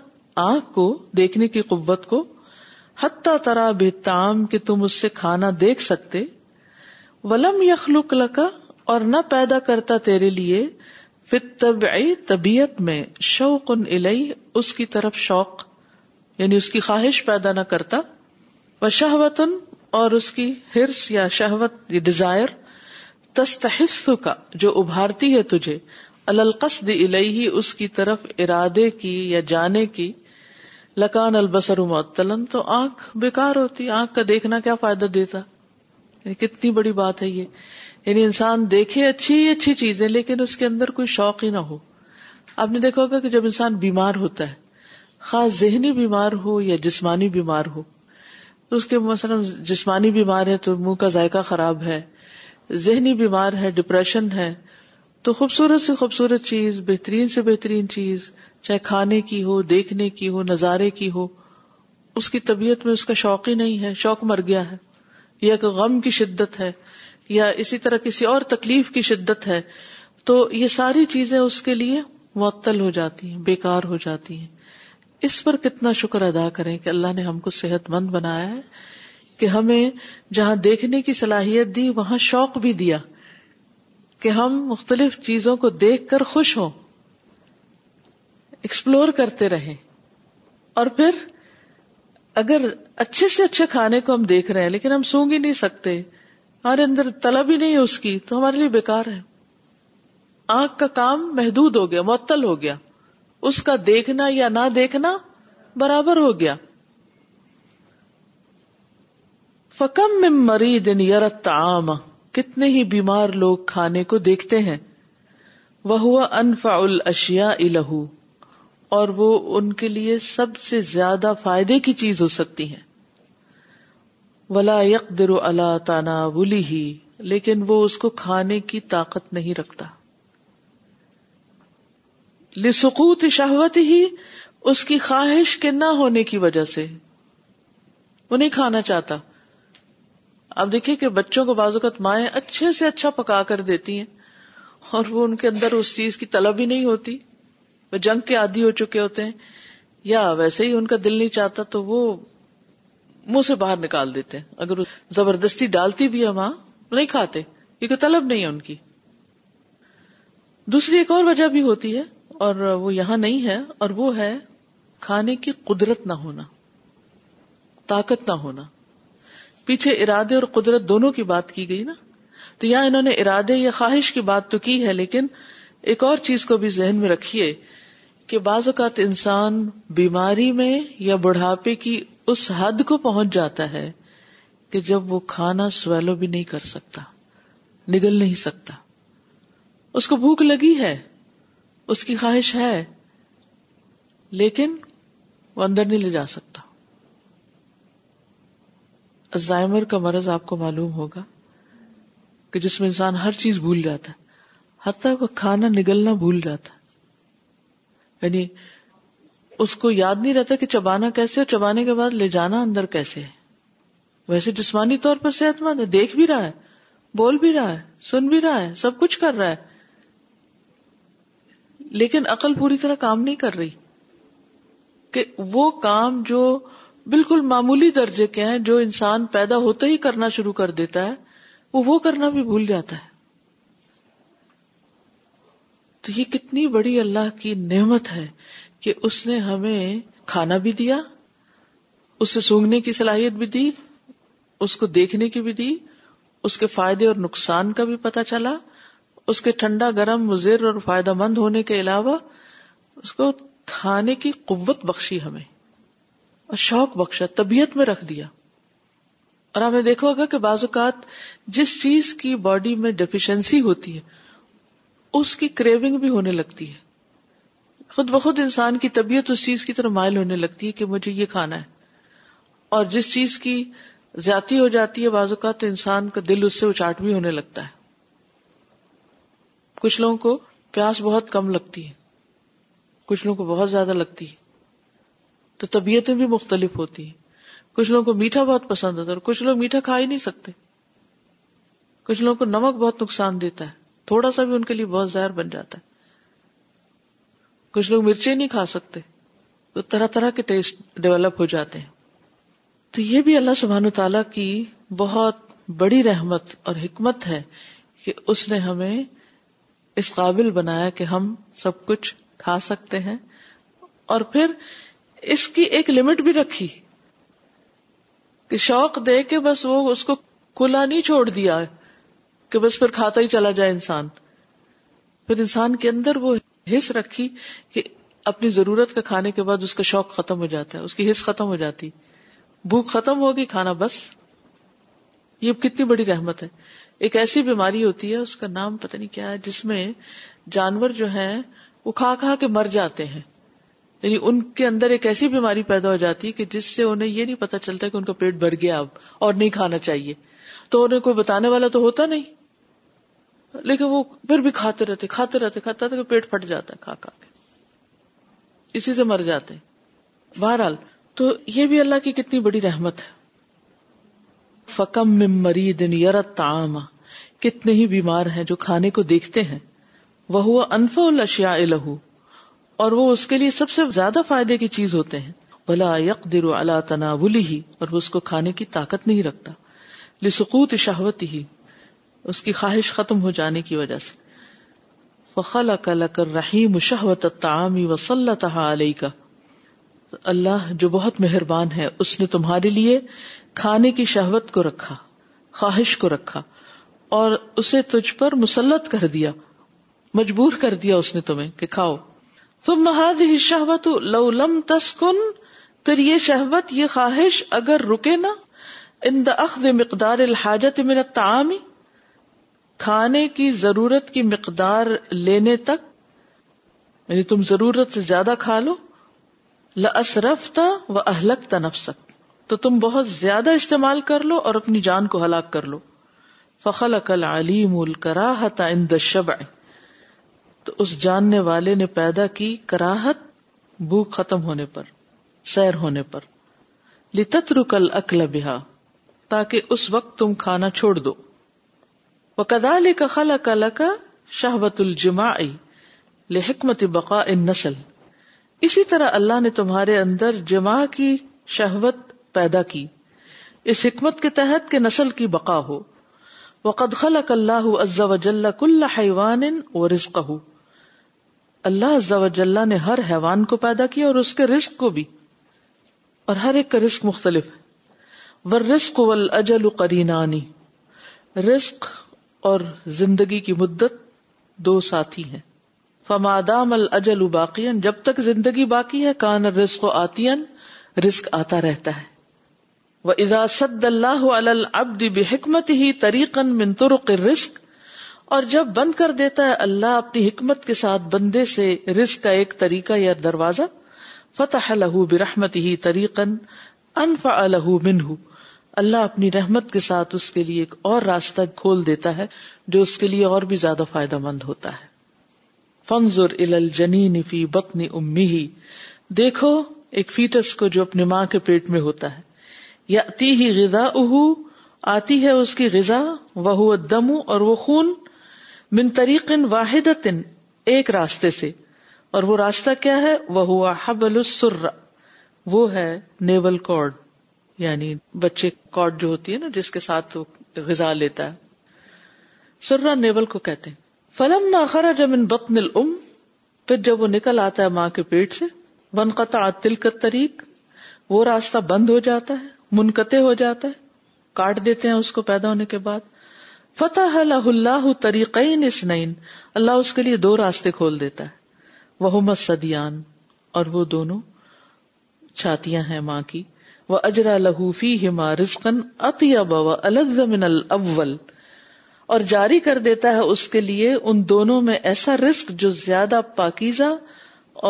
دیکھنے کی قوت کو حتہ ترا بحتام کہ تم اس سے کھانا دیکھ سکتے ولم یخلق لکا اور نہ پیدا کرتا تیرے لیے فتبعی طبیعت میں شوق ان اس کی طرف شوق یعنی اس کی خواہش پیدا نہ کرتا و شہوتن اور اس کی ہرس یا شہوت یا ڈیزائر تستحف کا جو ابھارتی ہے تجھے القصد الہی اس کی طرف ارادے کی یا جانے کی لکان البسر معطلن تو آنکھ بیکار ہوتی آنکھ کا دیکھنا کیا فائدہ دیتا یعنی کتنی بڑی بات ہے یہ یعنی انسان دیکھے اچھی ہی اچھی چیزیں لیکن اس کے اندر کوئی شوق ہی نہ ہو آپ نے دیکھا ہوگا کہ جب انسان بیمار ہوتا ہے خاص ذہنی بیمار ہو یا جسمانی بیمار ہو تو اس کے مثلاً جسمانی بیمار ہے تو منہ کا ذائقہ خراب ہے ذہنی بیمار ہے ڈپریشن ہے تو خوبصورت سے خوبصورت چیز بہترین سے بہترین چیز چاہے کھانے کی ہو دیکھنے کی ہو نظارے کی ہو اس کی طبیعت میں اس کا شوق ہی نہیں ہے شوق مر گیا ہے یا کہ غم کی شدت ہے یا اسی طرح کسی اور تکلیف کی شدت ہے تو یہ ساری چیزیں اس کے لیے معطل ہو جاتی ہیں بیکار ہو جاتی ہیں اس پر کتنا شکر ادا کریں کہ اللہ نے ہم کو صحت مند بنایا ہے کہ ہمیں جہاں دیکھنے کی صلاحیت دی وہاں شوق بھی دیا کہ ہم مختلف چیزوں کو دیکھ کر خوش ہوں ایکسپلور کرتے رہیں اور پھر اگر اچھے سے اچھے کھانے کو ہم دیکھ رہے ہیں لیکن ہم سونگ ہی نہیں سکتے ہمارے اندر طلب ہی نہیں اس کی تو ہمارے لیے بیکار ہے آنکھ کا کام محدود ہو گیا معطل ہو گیا اس کا دیکھنا یا نہ دیکھنا برابر ہو گیا فکم میں مری دن یارت عام کتنے ہی بیمار لوگ کھانے کو دیکھتے ہیں وہ ہوا الشیا الہو اور وہ ان کے لیے سب سے زیادہ فائدے کی چیز ہو سکتی ہیں ولا یک در اللہ تانا بلی ہی لیکن وہ اس کو کھانے کی طاقت نہیں رکھتا شہوت ہی اس کی خواہش کے نہ ہونے کی وجہ سے وہ نہیں کھانا چاہتا آپ دیکھیے کہ بچوں کو اوقات مائیں اچھے سے اچھا پکا کر دیتی ہیں اور وہ ان کے اندر اس چیز کی طلب ہی نہیں ہوتی وہ جنگ کے عادی ہو چکے ہوتے ہیں یا ویسے ہی ان کا دل نہیں چاہتا تو وہ منہ سے باہر نکال دیتے ہیں اگر زبردستی ڈالتی بھی ہے ماں نہیں کھاتے کیونکہ طلب نہیں ہے ان کی دوسری ایک اور وجہ بھی ہوتی ہے اور وہ یہاں نہیں ہے اور وہ ہے کھانے کی قدرت نہ ہونا طاقت نہ ہونا پیچھے ارادے اور قدرت دونوں کی بات کی گئی نا تو یہاں انہوں نے ارادے یا خواہش کی بات تو کی ہے لیکن ایک اور چیز کو بھی ذہن میں رکھیے کہ بعض اوقات انسان بیماری میں یا بڑھاپے کی اس حد کو پہنچ جاتا ہے کہ جب وہ کھانا سویلو بھی نہیں کر سکتا نگل نہیں سکتا اس کو بھوک لگی ہے اس کی خواہش ہے لیکن وہ اندر نہیں لے جا سکتا الزائمر کا مرض آپ کو معلوم ہوگا کہ جس میں انسان ہر چیز بھول جاتا ہے حتیٰ وہ کھانا نگلنا بھول جاتا ہے یعنی اس کو یاد نہیں رہتا کہ چبانا کیسے اور چبانے کے بعد لے جانا اندر کیسے ہے ویسے جسمانی طور پر صحت مند ہے دیکھ بھی رہا ہے بول بھی رہا ہے سن بھی رہا ہے سب کچھ کر رہا ہے لیکن عقل پوری طرح کام نہیں کر رہی کہ وہ کام جو بالکل معمولی درجے کے ہیں جو انسان پیدا ہوتے ہی کرنا شروع کر دیتا ہے وہ وہ کرنا بھی بھول جاتا ہے تو یہ کتنی بڑی اللہ کی نعمت ہے کہ اس نے ہمیں کھانا بھی دیا اسے سونگنے کی صلاحیت بھی دی اس کو دیکھنے کی بھی دی اس کے فائدے اور نقصان کا بھی پتا چلا اس کے ٹھنڈا گرم مضر اور فائدہ مند ہونے کے علاوہ اس کو کھانے کی قوت بخشی ہمیں اور شوق بخشا طبیعت میں رکھ دیا اور ہمیں دیکھو گا کہ بعض اوقات جس چیز کی باڈی میں ڈیفیشنسی ہوتی ہے اس کی کریونگ بھی ہونے لگتی ہے خود بخود انسان کی طبیعت اس چیز کی طرح مائل ہونے لگتی ہے کہ مجھے یہ کھانا ہے اور جس چیز کی زیادتی ہو جاتی ہے بازو کا تو انسان کا دل اس سے اچاٹ بھی ہونے لگتا ہے کچھ لوگوں کو پیاس بہت کم لگتی ہے کچھ لوگوں کو بہت زیادہ لگتی ہے تو طبیعتیں بھی مختلف ہوتی ہیں کچھ لوگوں کو میٹھا بہت پسند ہوتا ہے اور کچھ لوگ میٹھا کھا ہی نہیں سکتے کچھ لوگوں کو نمک بہت نقصان دیتا ہے تھوڑا سا بھی ان کے لیے بہت زہر بن جاتا ہے کچھ لوگ مرچی نہیں کھا سکتے تو طرح طرح کے ٹیسٹ ڈیولپ ہو جاتے ہیں تو یہ بھی اللہ سبحان تعالی کی بہت بڑی رحمت اور حکمت ہے کہ اس نے ہمیں اس قابل بنایا کہ ہم سب کچھ کھا سکتے ہیں اور پھر اس کی ایک لمٹ بھی رکھی کہ شوق دے کے بس وہ اس کو کھلا نہیں چھوڑ دیا کہ بس پھر کھاتا ہی چلا جائے انسان پھر انسان کے اندر وہ حص رکھی کہ اپنی ضرورت کا کھانے کے بعد اس کا شوق ختم ہو جاتا ہے اس کی حص ختم ہو جاتی بھوک ختم ہوگی کھانا بس یہ کتنی بڑی رحمت ہے ایک ایسی بیماری ہوتی ہے اس کا نام پتہ نہیں کیا ہے جس میں جانور جو ہیں وہ کھا کھا کے مر جاتے ہیں یعنی ان کے اندر ایک ایسی بیماری پیدا ہو جاتی ہے کہ جس سے انہیں یہ نہیں پتا چلتا کہ ان کا پیٹ بھر گیا اب اور نہیں کھانا چاہیے تو انہیں کوئی بتانے والا تو ہوتا نہیں لیکن وہ پھر بھی کھاتے رہتے کھاتے رہتے کھاتے رہتے پیٹ پھٹ جاتا ہے کھا کھا کے اسی سے مر جاتے ہیں بہرحال تو یہ بھی اللہ کی کتنی بڑی رحمت ہے فکم کتنے ہی بیمار ہیں جو کھانے کو دیکھتے ہیں وہ ہوا انف الشیا شاء اور وہ اس کے لیے سب سے زیادہ فائدے کی چیز ہوتے ہیں بلا یک درو النا ہی اور وہ اس کو کھانے کی طاقت نہیں رکھتا لسکوت شہوت ہی اس کی خواہش ختم ہو جانے کی وجہ سے رحیم شہبت وصل علیہ کا اللہ جو بہت مہربان ہے اس نے تمہارے لیے کھانے کی شہوت کو رکھا خواہش کو رکھا اور اسے تجھ پر مسلط کر دیا مجبور کر دیا اس نے تمہیں کہ کھاؤ تم لم شہبت پھر یہ شہبت یہ خواہش اگر رکے نا ان اخذ مقدار الحاجت من تعامی کھانے کی ضرورت کی مقدار لینے تک یعنی تم ضرورت سے زیادہ کھا لو لسرف تھا و تھا نفسک تو تم بہت زیادہ استعمال کر لو اور اپنی جان کو ہلاک کر لو فخل اقل الکراہتا ان دشب تو اس جاننے والے نے پیدا کی کراہت بھوک ختم ہونے پر سیر ہونے پر لتت رکل اکل بہا تاکہ اس وقت تم کھانا چھوڑ دو وہ کدال کا خلا کل کا شہبت الجما لکمت بقا ان نسل اسی طرح اللہ نے تمہارے اندر جمع کی شہوت پیدا کی اس حکمت کے تحت کہ نسل کی بقا ہو وہ قدخل اللہ عز وجل کل حیوان و رزق ہو اللہ عز وجل نے ہر حیوان کو پیدا کیا اور اس کے رزق کو بھی اور ہر ایک کا رزق مختلف ہے ور رزق و الجل قرینانی رزق اور زندگی کی مدت دو ساتھی ہیں فمادام الجل باقی جب تک زندگی باقی ہے کان رسق و آتی آتا رہتا ہے وہ اللہ ہی رسق اور جب بند کر دیتا ہے اللہ اپنی حکمت کے ساتھ بندے سے رسک کا ایک طریقہ یا دروازہ فتح لہو برحمت ہی تریقن انف الہ منہ اللہ اپنی رحمت کے ساتھ اس کے لیے ایک اور راستہ کھول دیتا ہے جو اس کے لیے اور بھی زیادہ فائدہ مند ہوتا ہے فنزر امی ہی دیکھو ایک فیٹس کو جو اپنی ماں کے پیٹ میں ہوتا ہے یا تی غذا اہ آتی ہے اس کی غذا وہ دم اور وہ خون من طریق واحد ایک راستے سے اور وہ راستہ کیا ہے وہ حبل السر وہ ہے نیول کارڈ یعنی بچے کاٹ جو ہوتی ہے نا جس کے ساتھ وہ غذا لیتا ہے نیبل کو کہتے ہیں فلم نہ جب پھر وہ نکل آتا ہے ماں کے پیٹ سے ون قطع تل کا طریق وہ راستہ بند ہو جاتا ہے منقطع ہو جاتا ہے کاٹ دیتے ہیں اس کو پیدا ہونے کے بعد فتح اللہ اللہ تریقین اللہ اس کے لیے دو راستے کھول دیتا ہے وہ مسدیان اور وہ دونوں چھاتیاں ہیں ماں کی وہ اجرا لہوفی ہما رسکن و یا من الاول ال جاری کر دیتا ہے اس کے لیے ان دونوں میں ایسا رسک جو زیادہ پاکیزہ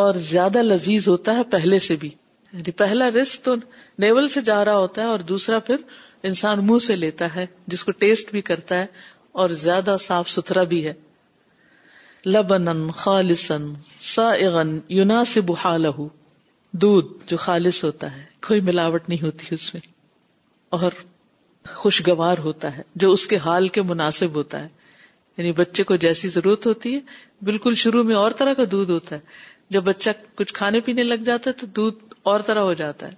اور زیادہ لذیذ ہوتا ہے پہلے سے بھی یعنی پہلا رسک تو نیول سے جا رہا ہوتا ہے اور دوسرا پھر انسان منہ سے لیتا ہے جس کو ٹیسٹ بھی کرتا ہے اور زیادہ صاف ستھرا بھی ہے لبن خالصن سا یونا سے بحال دودھ جو خالص ہوتا ہے کوئی ملاوٹ نہیں ہوتی اس میں اور خوشگوار ہوتا ہے جو اس کے حال کے مناسب ہوتا ہے یعنی بچے کو جیسی ضرورت ہوتی ہے بالکل شروع میں اور طرح کا دودھ ہوتا ہے جب بچہ کچھ کھانے پینے لگ جاتا ہے تو دودھ اور طرح ہو جاتا ہے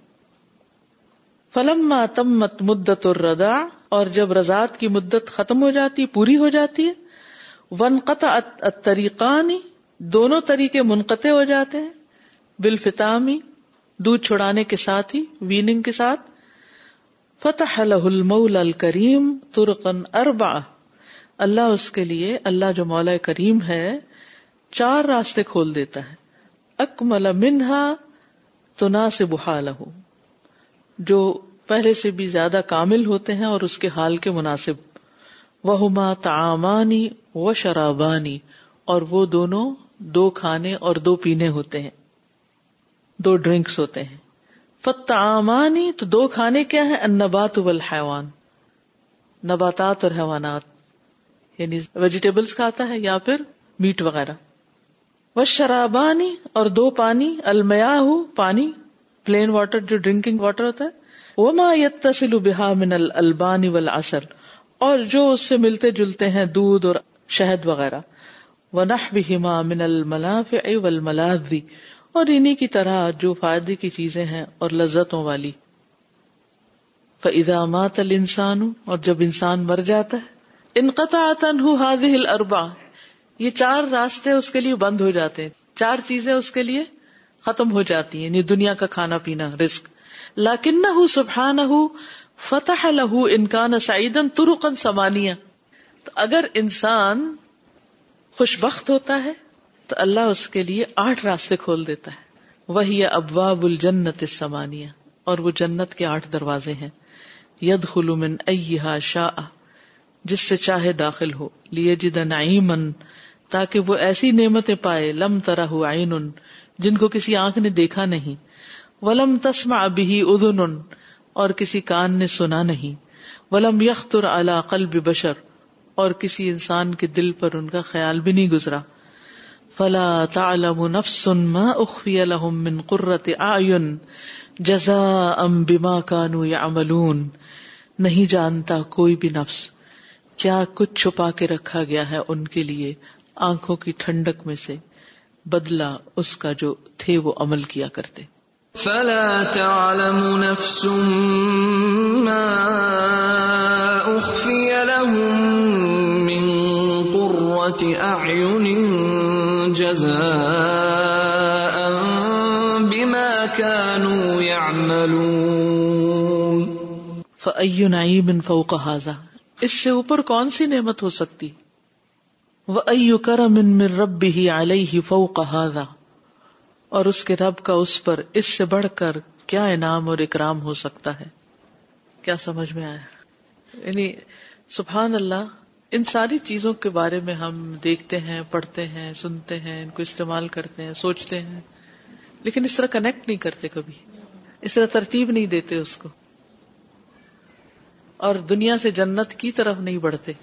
فلم تمت مدت اور ردا اور جب رضاط کی مدت ختم ہو جاتی پوری ہو جاتی ہے ون قطع طریقانی دونوں طریقے منقطع ہو جاتے ہیں بالفتامی دودھ چھڑانے کے ساتھ ہی ویننگ کے ساتھ فتح المول الکریم ترقن اربا اللہ اس کے لیے اللہ جو مولا کریم ہے چار راستے کھول دیتا ہے اکمل منہا تو نہ سے بحا جو پہلے سے بھی زیادہ کامل ہوتے ہیں اور اس کے حال کے مناسب تعامانی و شرابانی اور وہ دونوں دو کھانے اور دو پینے ہوتے ہیں دو ڈرنکس ہوتے ہیں فتعامانی تو دو کھانے کیا ہیں والحیوان نباتات اور حیوانات یعنی ویجیٹیبلس کھاتا ہے یا پھر میٹ وغیرہ وہ شرابانی اور دو پانی المیا پانی پلین واٹر جو ڈرنکنگ واٹر ہوتا ہے وہ ما یتسل با من البانی والعسل اور جو اس سے ملتے جلتے ہیں دودھ اور شہد وغیرہ و من الملافع اے اور انہی کی طرح جو فائدے کی چیزیں ہیں اور لذتوں والی مات السان اور جب انسان مر جاتا ہے انقطاطن ہل اربا یہ چار راستے اس کے لیے بند ہو جاتے ہیں چار چیزیں اس کے لیے ختم ہو جاتی ہیں یعنی دنیا کا کھانا پینا رسک لاکن نہ ہوں سبھہ نہ ہوں فتح لہو انکان سعید ترقن سمانیا تو اگر انسان خوش بخت ہوتا ہے تو اللہ اس کے لیے آٹھ راستے کھول دیتا ہے وہی ابواب الجنت جنتیا اور وہ جنت کے آٹھ دروازے ہیں ید خلومن ایہا شاہ جس سے چاہے داخل ہو لیے جد نعیمن تاکہ وہ ایسی نعمتیں پائے لم ترہ ہو آئین جن کو کسی آنکھ نے دیکھا نہیں ولم تسم ابھی ادن اور کسی کان نے سنا نہیں ولم علی اعلی بشر اور کسی انسان کے دل پر ان کا خیال بھی نہیں گزرا فلا تعلم نفس ما اخفي لهم من قرة اعين جزاء بما كانوا يعملون نہیں جانتا کوئی بھی نفس کیا کچھ چھپا کے رکھا گیا ہے ان کے لیے آنکھوں کی ٹھنڈک میں سے بدلا اس کا جو تھے وہ عمل کیا کرتے فلا تعلم نفس ما اخفي لهم من قرة اعين جزاء بما كانوا يعملون فأي نعيم فوق هذا اس سے اوپر کون سی نعمت ہو سکتی من ربه عليه فوق هذا اور اس کے رب کا اس پر اس سے بڑھ کر کیا انعام اور اکرام ہو سکتا ہے کیا سمجھ میں آیا یعنی سبحان اللہ ان ساری چیزوں کے بارے میں ہم دیکھتے ہیں پڑھتے ہیں سنتے ہیں ان کو استعمال کرتے ہیں سوچتے ہیں لیکن اس طرح کنیکٹ نہیں کرتے کبھی اس طرح ترتیب نہیں دیتے اس کو اور دنیا سے جنت کی طرف نہیں بڑھتے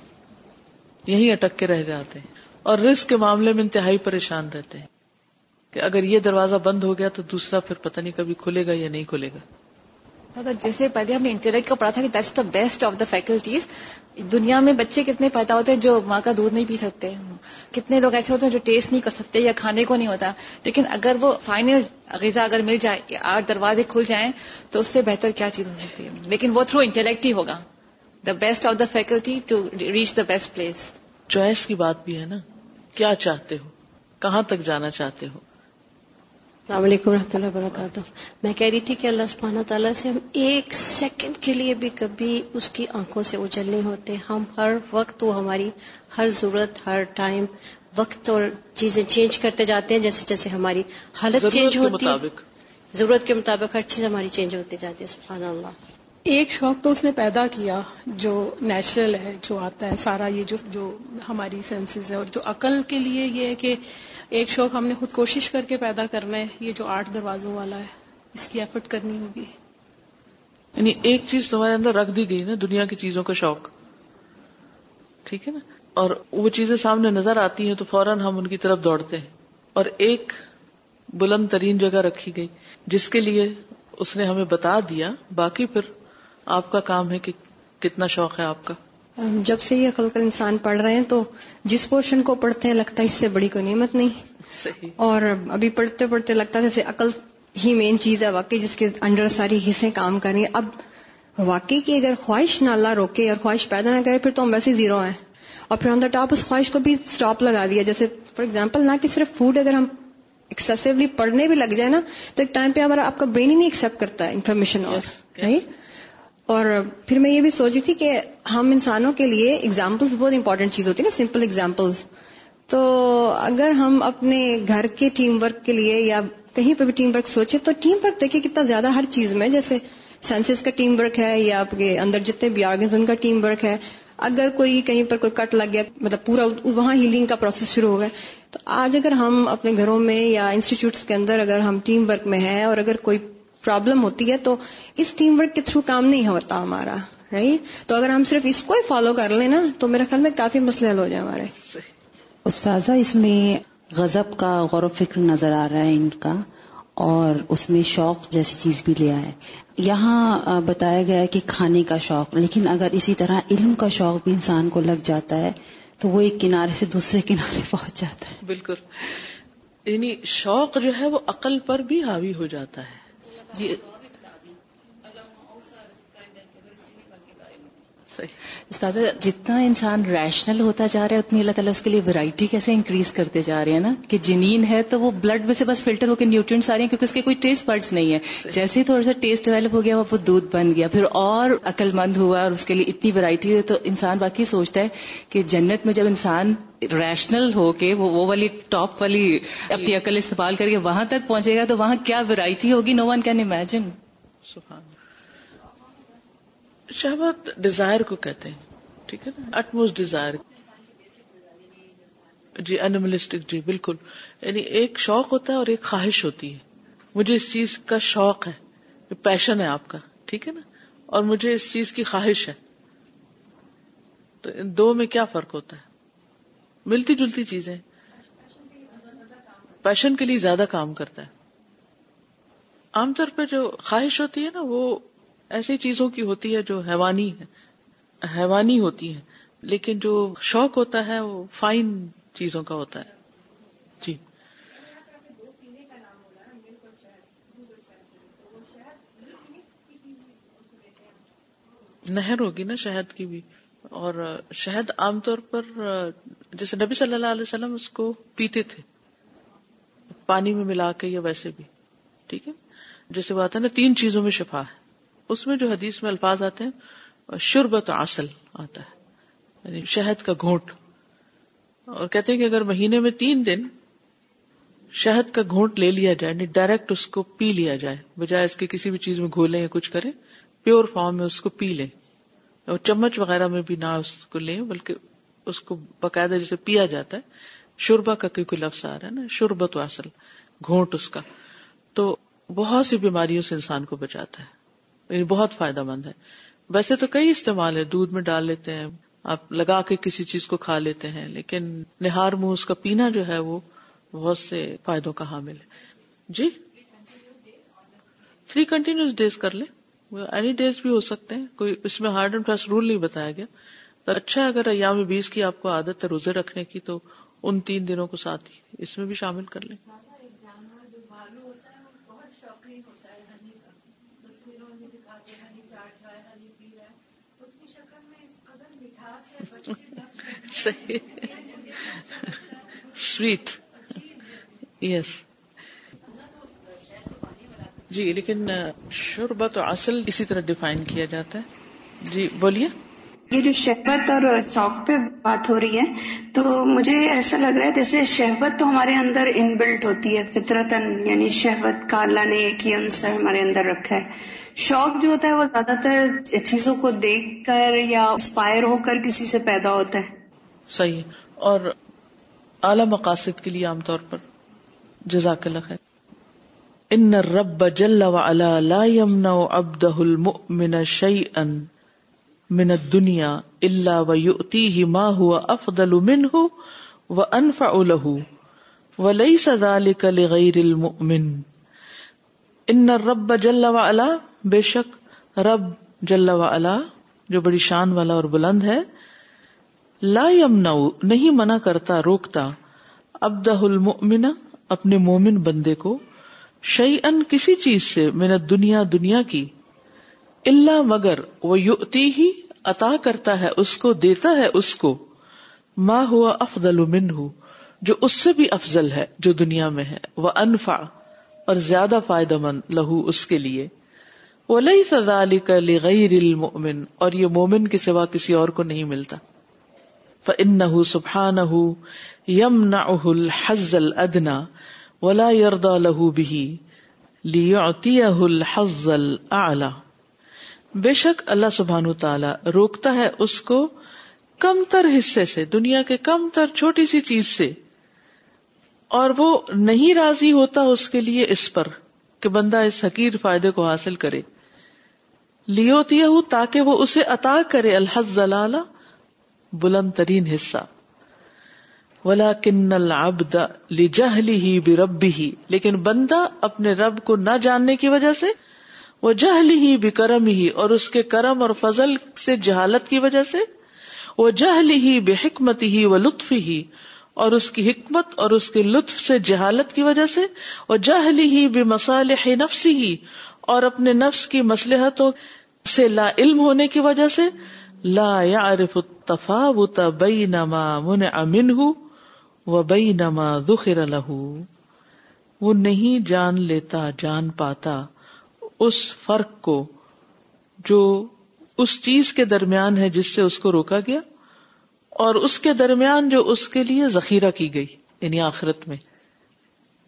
یہیں اٹک کے رہ جاتے ہیں اور رزق کے معاملے میں انتہائی پریشان رہتے ہیں کہ اگر یہ دروازہ بند ہو گیا تو دوسرا پھر پتہ نہیں کبھی کھلے گا یا نہیں کھلے گا جیسے پہلے ہم نے انٹرنیٹ کا پڑھا تھا کہ that's the the best of faculties دنیا میں بچے کتنے پیدا ہوتے ہیں جو ماں کا دودھ نہیں پی سکتے کتنے لوگ ایسے ہوتے ہیں جو ٹیسٹ نہیں کر سکتے یا کھانے کو نہیں ہوتا لیکن اگر وہ فائنل غذا اگر مل جائے آٹھ دروازے کھل جائیں تو اس سے بہتر کیا چیز ہو سکتی ہے لیکن وہ تھرو انٹلیکٹ ہی ہوگا the best of the faculty to reach the best place choice کی بات بھی ہے نا کیا چاہتے ہو کہاں تک جانا چاہتے ہو السلام علیکم ورحمۃ رحمۃ اللہ وبرکاتہ میں کہہ رہی تھی کہ اللہ سبحانہ تعالیٰ سے ہم ایک سیکنڈ کے لیے بھی کبھی اس کی آنکھوں سے اجل نہیں ہوتے ہم ہر وقت وہ ہماری ہر ضرورت ہر ٹائم وقت اور چیزیں چینج کرتے جاتے ہیں جیسے جیسے ہماری حالت چینج ہوتی ہے ضرورت کے مطابق ہر چیز ہماری چینج ہوتی جاتی ہے سبحان اللہ ایک شوق تو اس نے پیدا کیا جو نیچرل ہے جو آتا ہے سارا یہ جو جو ہماری سینسز ہے اور جو عقل کے لیے یہ ہے کہ ایک شوق ہم نے خود کوشش کر کے پیدا کرنا ہے یہ جو آٹھ دروازوں والا ہے اس کی ایفٹ کرنی ہوگی یعنی ایک چیز تمہارے اندر رکھ دی گئی نا دنیا کی چیزوں کا شوق ٹھیک ہے نا اور وہ چیزیں سامنے نظر آتی ہیں تو فوراً ہم ان کی طرف دوڑتے ہیں اور ایک بلند ترین جگہ رکھی گئی جس کے لیے اس نے ہمیں بتا دیا باقی پھر آپ کا کام ہے کہ کتنا شوق ہے آپ کا جب سے یہ عقل انسان پڑھ رہے ہیں تو جس پورشن کو پڑھتے ہیں لگتا ہے اس سے بڑی کوئی نعمت نہیں صحیح اور ابھی پڑھتے پڑھتے لگتا ہے جیسے عقل ہی مین چیز ہے واقعی جس کے انڈر ساری حصے کام کر رہی ہیں اب واقعی کی اگر خواہش نہ اللہ روکے اور خواہش پیدا نہ کرے پھر تو ہم ویسے زیرو ہیں اور پھر آن دا ٹاپ اس خواہش کو بھی اسٹاپ لگا دیا جیسے فار ایگزامپل نہ کہ صرف فوڈ اگر ہم ایکسیسولی پڑھنے بھی لگ جائے نا تو ایک ٹائم پہ ہمارا آپ کا برین ہی نہیں ایکسپٹ کرتا ہے انفارمیشن اور پھر میں یہ بھی سوچی تھی کہ ہم انسانوں کے لیے اگزامپلس بہت امپورٹنٹ چیز ہوتی ہے نا سمپل اگزامپلس تو اگر ہم اپنے گھر کے ٹیم ورک کے لیے یا کہیں پہ بھی ٹیم ورک سوچے تو ٹیم ورک دیکھیں کتنا زیادہ ہر چیز میں جیسے سینسز کا ٹیم ورک ہے یا آپ کے اندر جتنے بھی آرگنز ان کا ٹیم ورک ہے اگر کوئی کہیں پر کوئی کٹ لگ گیا مطلب پورا وہاں ہیلنگ کا پروسیس شروع ہو گیا تو آج اگر ہم اپنے گھروں میں یا انسٹیٹیوٹس کے اندر اگر ہم ٹیم ورک میں ہیں اور اگر کوئی پرابلم ہوتی ہے تو اس ٹیم ورک کے تھرو کام نہیں ہوتا ہمارا رائٹ تو اگر ہم صرف اس کو ہی فالو کر لیں نا تو میرے خیال میں کافی مسئلے حل ہو جائے ہمارے استاذہ اس میں غضب کا غور و فکر نظر آ رہا ہے ان کا اور اس میں شوق جیسی چیز بھی لیا ہے یہاں بتایا گیا کہ کھانے کا شوق لیکن اگر اسی طرح علم کا شوق بھی انسان کو لگ جاتا ہے تو وہ ایک کنارے سے دوسرے کنارے [laughs] پہنچ جاتا ہے بالکل یعنی شوق جو ہے وہ عقل پر بھی حاوی ہو جاتا ہے جی جتنا انسان ریشنل ہوتا جا رہا ہے اتنی اللہ تعالیٰ اس کے لیے ورائٹی کیسے انکریز کرتے جا رہے ہیں نا کہ جنین ہے تو وہ بلڈ میں سے بس فلٹر ہو کے نیوٹرینٹس آ رہے ہیں کیونکہ اس کے کوئی ٹیسٹ برڈس نہیں ہے جیسے تھوڑا سا ٹیسٹ ڈیولپ ہو گیا وہ دودھ بن گیا پھر اور عقل مند ہوا اور اس کے لیے اتنی ورائٹی ہوئی تو انسان باقی سوچتا ہے کہ جنت میں جب انسان ریشنل ہو کے وہ والی ٹاپ والی اپنی عقل استعمال کر کے وہاں تک پہنچے گا تو وہاں کیا ویرائٹی ہوگی نو ون کین امیجن شہوت ڈیزائر کو کہتے ہیں ٹھیک ہے نا اٹموسٹ ڈیزائر جی انملسٹک جی بالکل یعنی ایک شوق ہوتا ہے اور ایک خواہش ہوتی ہے مجھے اس چیز کا شوق ہے پیشن ہے آپ کا ٹھیک ہے نا اور مجھے اس چیز کی خواہش ہے تو ان دو میں کیا فرق ہوتا ہے ملتی جلتی چیزیں پیشن کے لیے زیادہ کام کرتا ہے عام طور پہ جو خواہش ہوتی ہے نا وہ ایسی چیزوں کی ہوتی ہے جو حیوانی ہے حیوانی ہوتی ہے لیکن جو شوق ہوتا ہے وہ فائن چیزوں کا ہوتا ہے جی نہر ہوگی نا شہد کی بھی اور شہد عام طور پر جیسے نبی صلی اللہ علیہ وسلم اس کو پیتے تھے پانی میں ملا کے یا ویسے بھی ٹھیک ہے جیسے وہ آتا ہے نا تین چیزوں میں شفا ہے اس میں جو حدیث میں الفاظ آتے ہیں شربت عسل آتا ہے یعنی شہد کا گھونٹ اور کہتے ہیں کہ اگر مہینے میں تین دن شہد کا گھونٹ لے لیا جائے یعنی ڈائریکٹ اس کو پی لیا جائے بجائے اس کے کسی بھی چیز میں گھولیں یا کچھ کریں پیور فارم میں اس کو پی لیں اور چمچ وغیرہ میں بھی نہ اس کو لیں بلکہ اس کو باقاعدہ جیسے پیا جاتا ہے شوربا کا کیوں کوئی لفظ آ رہا ہے نا شربت واصل گھونٹ اس کا تو بہت سی بیماریوں سے انسان کو بچاتا ہے یعنی بہت فائدہ مند ہے ویسے تو کئی استعمال ہے دودھ میں ڈال لیتے ہیں آپ لگا کے کسی چیز کو کھا لیتے ہیں لیکن نہار منہ اس کا پینا جو ہے وہ بہت سے فائدوں کا حامل ہے جی تھری کنٹینیوس ڈیز کر لیں اینی ڈیز بھی ہو سکتے ہیں کوئی اس میں ہارڈ اینڈ فاسٹ رول نہیں بتایا گیا تو اچھا اگر ایام بیس کی آپ کو عادت ہے روزے رکھنے کی تو ان تین دنوں کو ساتھ ہی اس میں بھی شامل کر لیں سویٹ یس جی لیکن شربت اصل اسی طرح ڈیفائن کیا جاتا ہے جی بولیے یہ جو شہبت اور شوق پہ بات ہو رہی ہے تو مجھے ایسا لگ رہا ہے جیسے شہبت تو ہمارے اندر ان بلٹ ہوتی ہے فطرتن یعنی شہبت کا نے ایک ہی انصر ہمارے اندر رکھا ہے شوق جو ہوتا ہے وہ زیادہ تر چیزوں کو دیکھ کر یا انسپائر ہو کر کسی سے پیدا ہوتا ہے صحیح اور اعلی مقاصد کے لیے عام طور پر جزاک اللہ خیر ان رب جل وعلا لا يمنع عبده المؤمن شيئا من الدنيا الا ويؤتيه ما هو افضل منه وانفع له وليس ذلك لغير المؤمن ان الرب جل وعلا بے شک رب جل وعلا جو بڑی شان والا اور بلند ہے لا نہیں منع کرتا روکتا اب دہل اپنے مومن بندے کو شعی ان کسی چیز سے دنیا دنیا کی اللہ مگر وہ یوتی ہی عطا کرتا ہے اس کو دیتا ہے اس کو ہوا افضل من ہوں جو اس سے بھی افضل ہے جو دنیا میں ہے وہ انفا اور زیادہ فائدہ مند لہو اس کے لیے وہ لئی فضا علی کر لی گئی مومن اور یہ مومن کے سوا کسی اور کو نہیں ملتا سبحانه يمنعه یم الأدنى حزل ادنا ولا به بھی لزل الا بے شک اللہ تعالی روکتا ہے اس کو کم تر حصے سے دنیا کے کم تر چھوٹی سی چیز سے اور وہ نہیں راضی ہوتا اس کے لیے اس پر کہ بندہ اس حقیر فائدے کو حاصل کرے لیوتی تاکہ وہ اسے عطا کرے الحزلہ بلند ترین حصہ ولا کن العبد جہلی ہی ربی ہی لیکن بندہ اپنے رب کو نہ جاننے کی وجہ سے وہ جہلی ہی بے کرم ہی اور جہالت کی وجہ سے وہ جہلی ہی بے حکمت ہی وہ لطف ہی اور اس کی حکمت اور اس کے لطف سے جہالت کی وجہ سے وہ جہلی ہی بے مسالح نفسی ہی اور اپنے نفس کی مسلحتوں سے لا علم ہونے کی وجہ سے لا ع بئ نما من ذخر ہوں وہ نہیں جان لیتا جان پاتا اس فرق کو جو اس چیز کے درمیان ہے جس سے اس کو روکا گیا اور اس کے درمیان جو اس کے لیے ذخیرہ کی گئی یعنی آخرت میں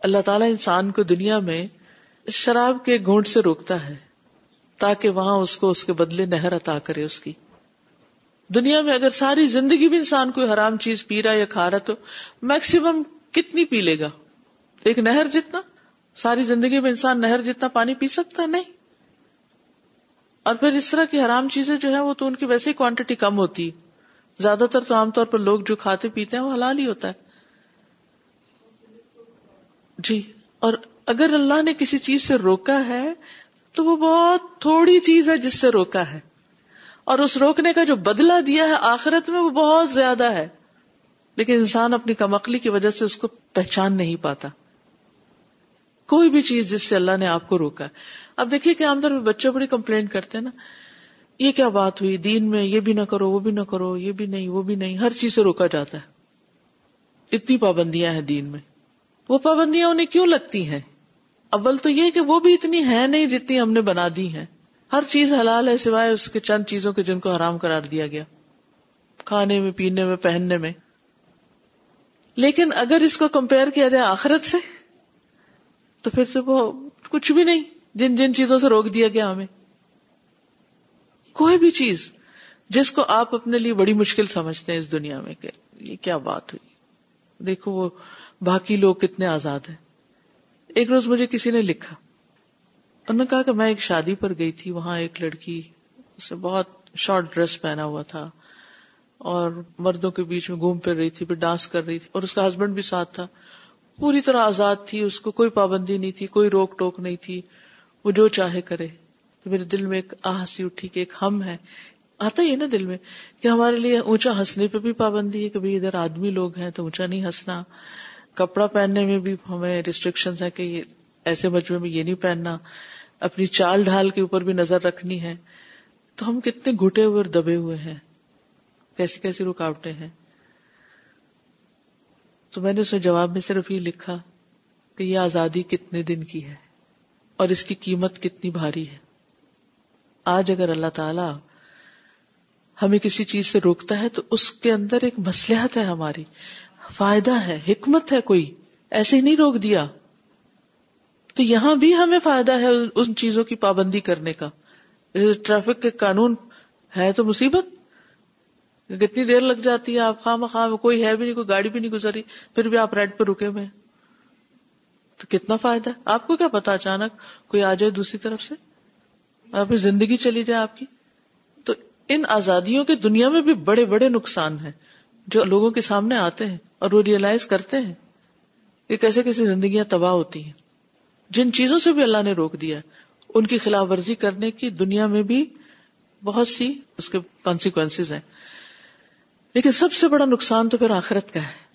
اللہ تعالی انسان کو دنیا میں شراب کے گھونٹ سے روکتا ہے تاکہ وہاں اس کو اس کے بدلے نہر عطا کرے اس کی دنیا میں اگر ساری زندگی بھی انسان کوئی حرام چیز پی رہا یا کھا رہا تو میکسیمم کتنی پی لے گا ایک نہر جتنا ساری زندگی میں انسان نہر جتنا پانی پی سکتا نہیں اور پھر اس طرح کی حرام چیزیں جو ہیں وہ تو ان کی ویسے ہی کوانٹیٹی کم ہوتی ہے زیادہ تر تو عام طور پر لوگ جو کھاتے پیتے ہیں وہ حلال ہی ہوتا ہے جی اور اگر اللہ نے کسی چیز سے روکا ہے تو وہ بہت تھوڑی چیز ہے جس سے روکا ہے اور اس روکنے کا جو بدلہ دیا ہے آخرت میں وہ بہت زیادہ ہے لیکن انسان اپنی کمقلی کی وجہ سے اس کو پہچان نہیں پاتا کوئی بھی چیز جس سے اللہ نے آپ کو روکا ہے اب دیکھیے کہ پہ بچے بڑی کمپلین کرتے ہیں نا یہ کیا بات ہوئی دین میں یہ بھی نہ کرو وہ بھی نہ کرو یہ بھی نہیں وہ بھی نہیں ہر چیز سے روکا جاتا ہے اتنی پابندیاں ہیں دین میں وہ پابندیاں انہیں کیوں لگتی ہیں اول تو یہ کہ وہ بھی اتنی ہے نہیں جتنی ہم نے بنا دی ہیں ہر چیز حلال ہے سوائے اس کے چند چیزوں کے جن کو حرام قرار دیا گیا کھانے میں پینے میں پہننے میں لیکن اگر اس کو کمپیئر کیا جائے آخرت سے تو پھر تو وہ کچھ بھی نہیں جن جن چیزوں سے روک دیا گیا ہمیں کوئی بھی چیز جس کو آپ اپنے لیے بڑی مشکل سمجھتے ہیں اس دنیا میں کہ یہ کیا بات ہوئی دیکھو وہ باقی لوگ کتنے آزاد ہیں ایک روز مجھے کسی نے لکھا انہوں نے کہا کہ میں ایک شادی پر گئی تھی وہاں ایک لڑکی اس نے بہت شارٹ ڈریس پہنا ہوا تھا اور مردوں کے بیچ میں گھوم پھر رہی تھی پھر ڈانس کر رہی تھی اور اس کا ہسبینڈ بھی ساتھ تھا پوری طرح آزاد تھی اس کو کوئی پابندی نہیں تھی کوئی روک ٹوک نہیں تھی وہ جو چاہے کرے میرے دل میں ایک آ اٹھی کہ ایک ہم ہے آتا ہی ہے نا دل میں کہ ہمارے لیے اونچا ہنسنے پہ بھی پابندی ہے کہ ادھر آدمی لوگ ہیں تو اونچا نہیں ہنسنا کپڑا پہننے میں بھی ہمیں ریسٹرکشن ہے کہ ایسے مجموعے میں یہ نہیں پہننا اپنی چال ڈھال کے اوپر بھی نظر رکھنی ہے تو ہم کتنے گھٹے ہوئے اور دبے ہوئے ہیں کیسی کیسی رکاوٹیں ہیں تو میں نے جواب میں صرف یہ لکھا کہ یہ آزادی کتنے دن کی ہے اور اس کی قیمت کتنی بھاری ہے آج اگر اللہ تعالی ہمیں کسی چیز سے روکتا ہے تو اس کے اندر ایک مسلحت ہے ہماری فائدہ ہے حکمت ہے کوئی ایسے ہی نہیں روک دیا تو یہاں بھی ہمیں فائدہ ہے ان چیزوں کی پابندی کرنے کا ٹریفک کے قانون ہے تو مصیبت کتنی دیر لگ جاتی ہے آپ خواہ مخواہ کوئی ہے بھی نہیں کوئی گاڑی بھی نہیں گزری پھر بھی آپ ریڈ پہ رکے ہوئے تو کتنا فائدہ آپ کو کیا پتا اچانک کوئی آ جائے دوسری طرف سے آپ زندگی چلی جائے آپ کی تو ان آزادیوں کے دنیا میں بھی بڑے بڑے نقصان ہیں جو لوگوں کے سامنے آتے ہیں اور وہ ریئلائز کرتے ہیں کہ کیسے کیسے زندگیاں تباہ ہوتی ہیں جن چیزوں سے بھی اللہ نے روک دیا ان کی خلاف ورزی کرنے کی دنیا میں بھی بہت سی اس کے کانسیکوینس ہیں لیکن سب سے بڑا نقصان تو پھر آخرت کا ہے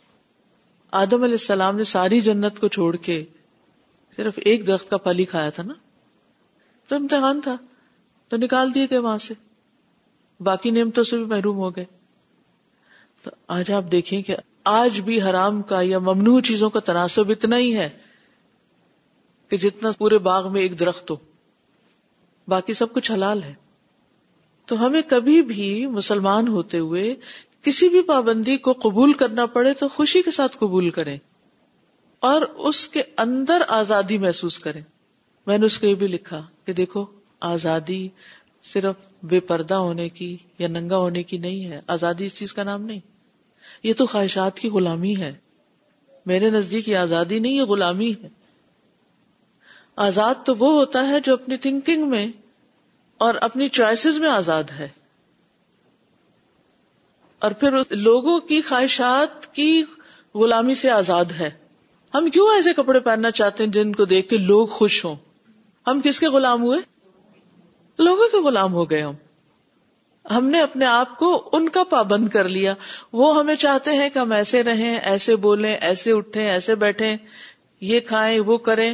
آدم علیہ السلام نے ساری جنت کو چھوڑ کے صرف ایک درخت کا پھل ہی کھایا تھا نا تو امتحان تھا تو نکال دیے گئے وہاں سے باقی نعمتوں سے بھی محروم ہو گئے تو آج آپ دیکھیں کہ آج بھی حرام کا یا ممنوع چیزوں کا تناسب اتنا ہی ہے کہ جتنا پورے باغ میں ایک درخت ہو باقی سب کچھ حلال ہے تو ہمیں کبھی بھی مسلمان ہوتے ہوئے کسی بھی پابندی کو قبول کرنا پڑے تو خوشی کے ساتھ قبول کریں اور اس کے اندر آزادی محسوس کریں میں نے اس کو یہ بھی لکھا کہ دیکھو آزادی صرف بے پردہ ہونے کی یا ننگا ہونے کی نہیں ہے آزادی اس چیز کا نام نہیں یہ تو خواہشات کی غلامی ہے میرے نزدیک یہ آزادی نہیں یہ غلامی ہے آزاد تو وہ ہوتا ہے جو اپنی تھنکنگ میں اور اپنی چوائسیز میں آزاد ہے اور پھر لوگوں کی خواہشات کی غلامی سے آزاد ہے ہم کیوں ایسے کپڑے پہننا چاہتے ہیں جن کو دیکھ کے لوگ خوش ہوں ہم کس کے غلام ہوئے لوگوں کے غلام ہو گئے ہم ہم نے اپنے آپ کو ان کا پابند کر لیا وہ ہمیں چاہتے ہیں کہ ہم ایسے رہیں ایسے بولیں ایسے اٹھیں ایسے بیٹھیں یہ کھائیں وہ کریں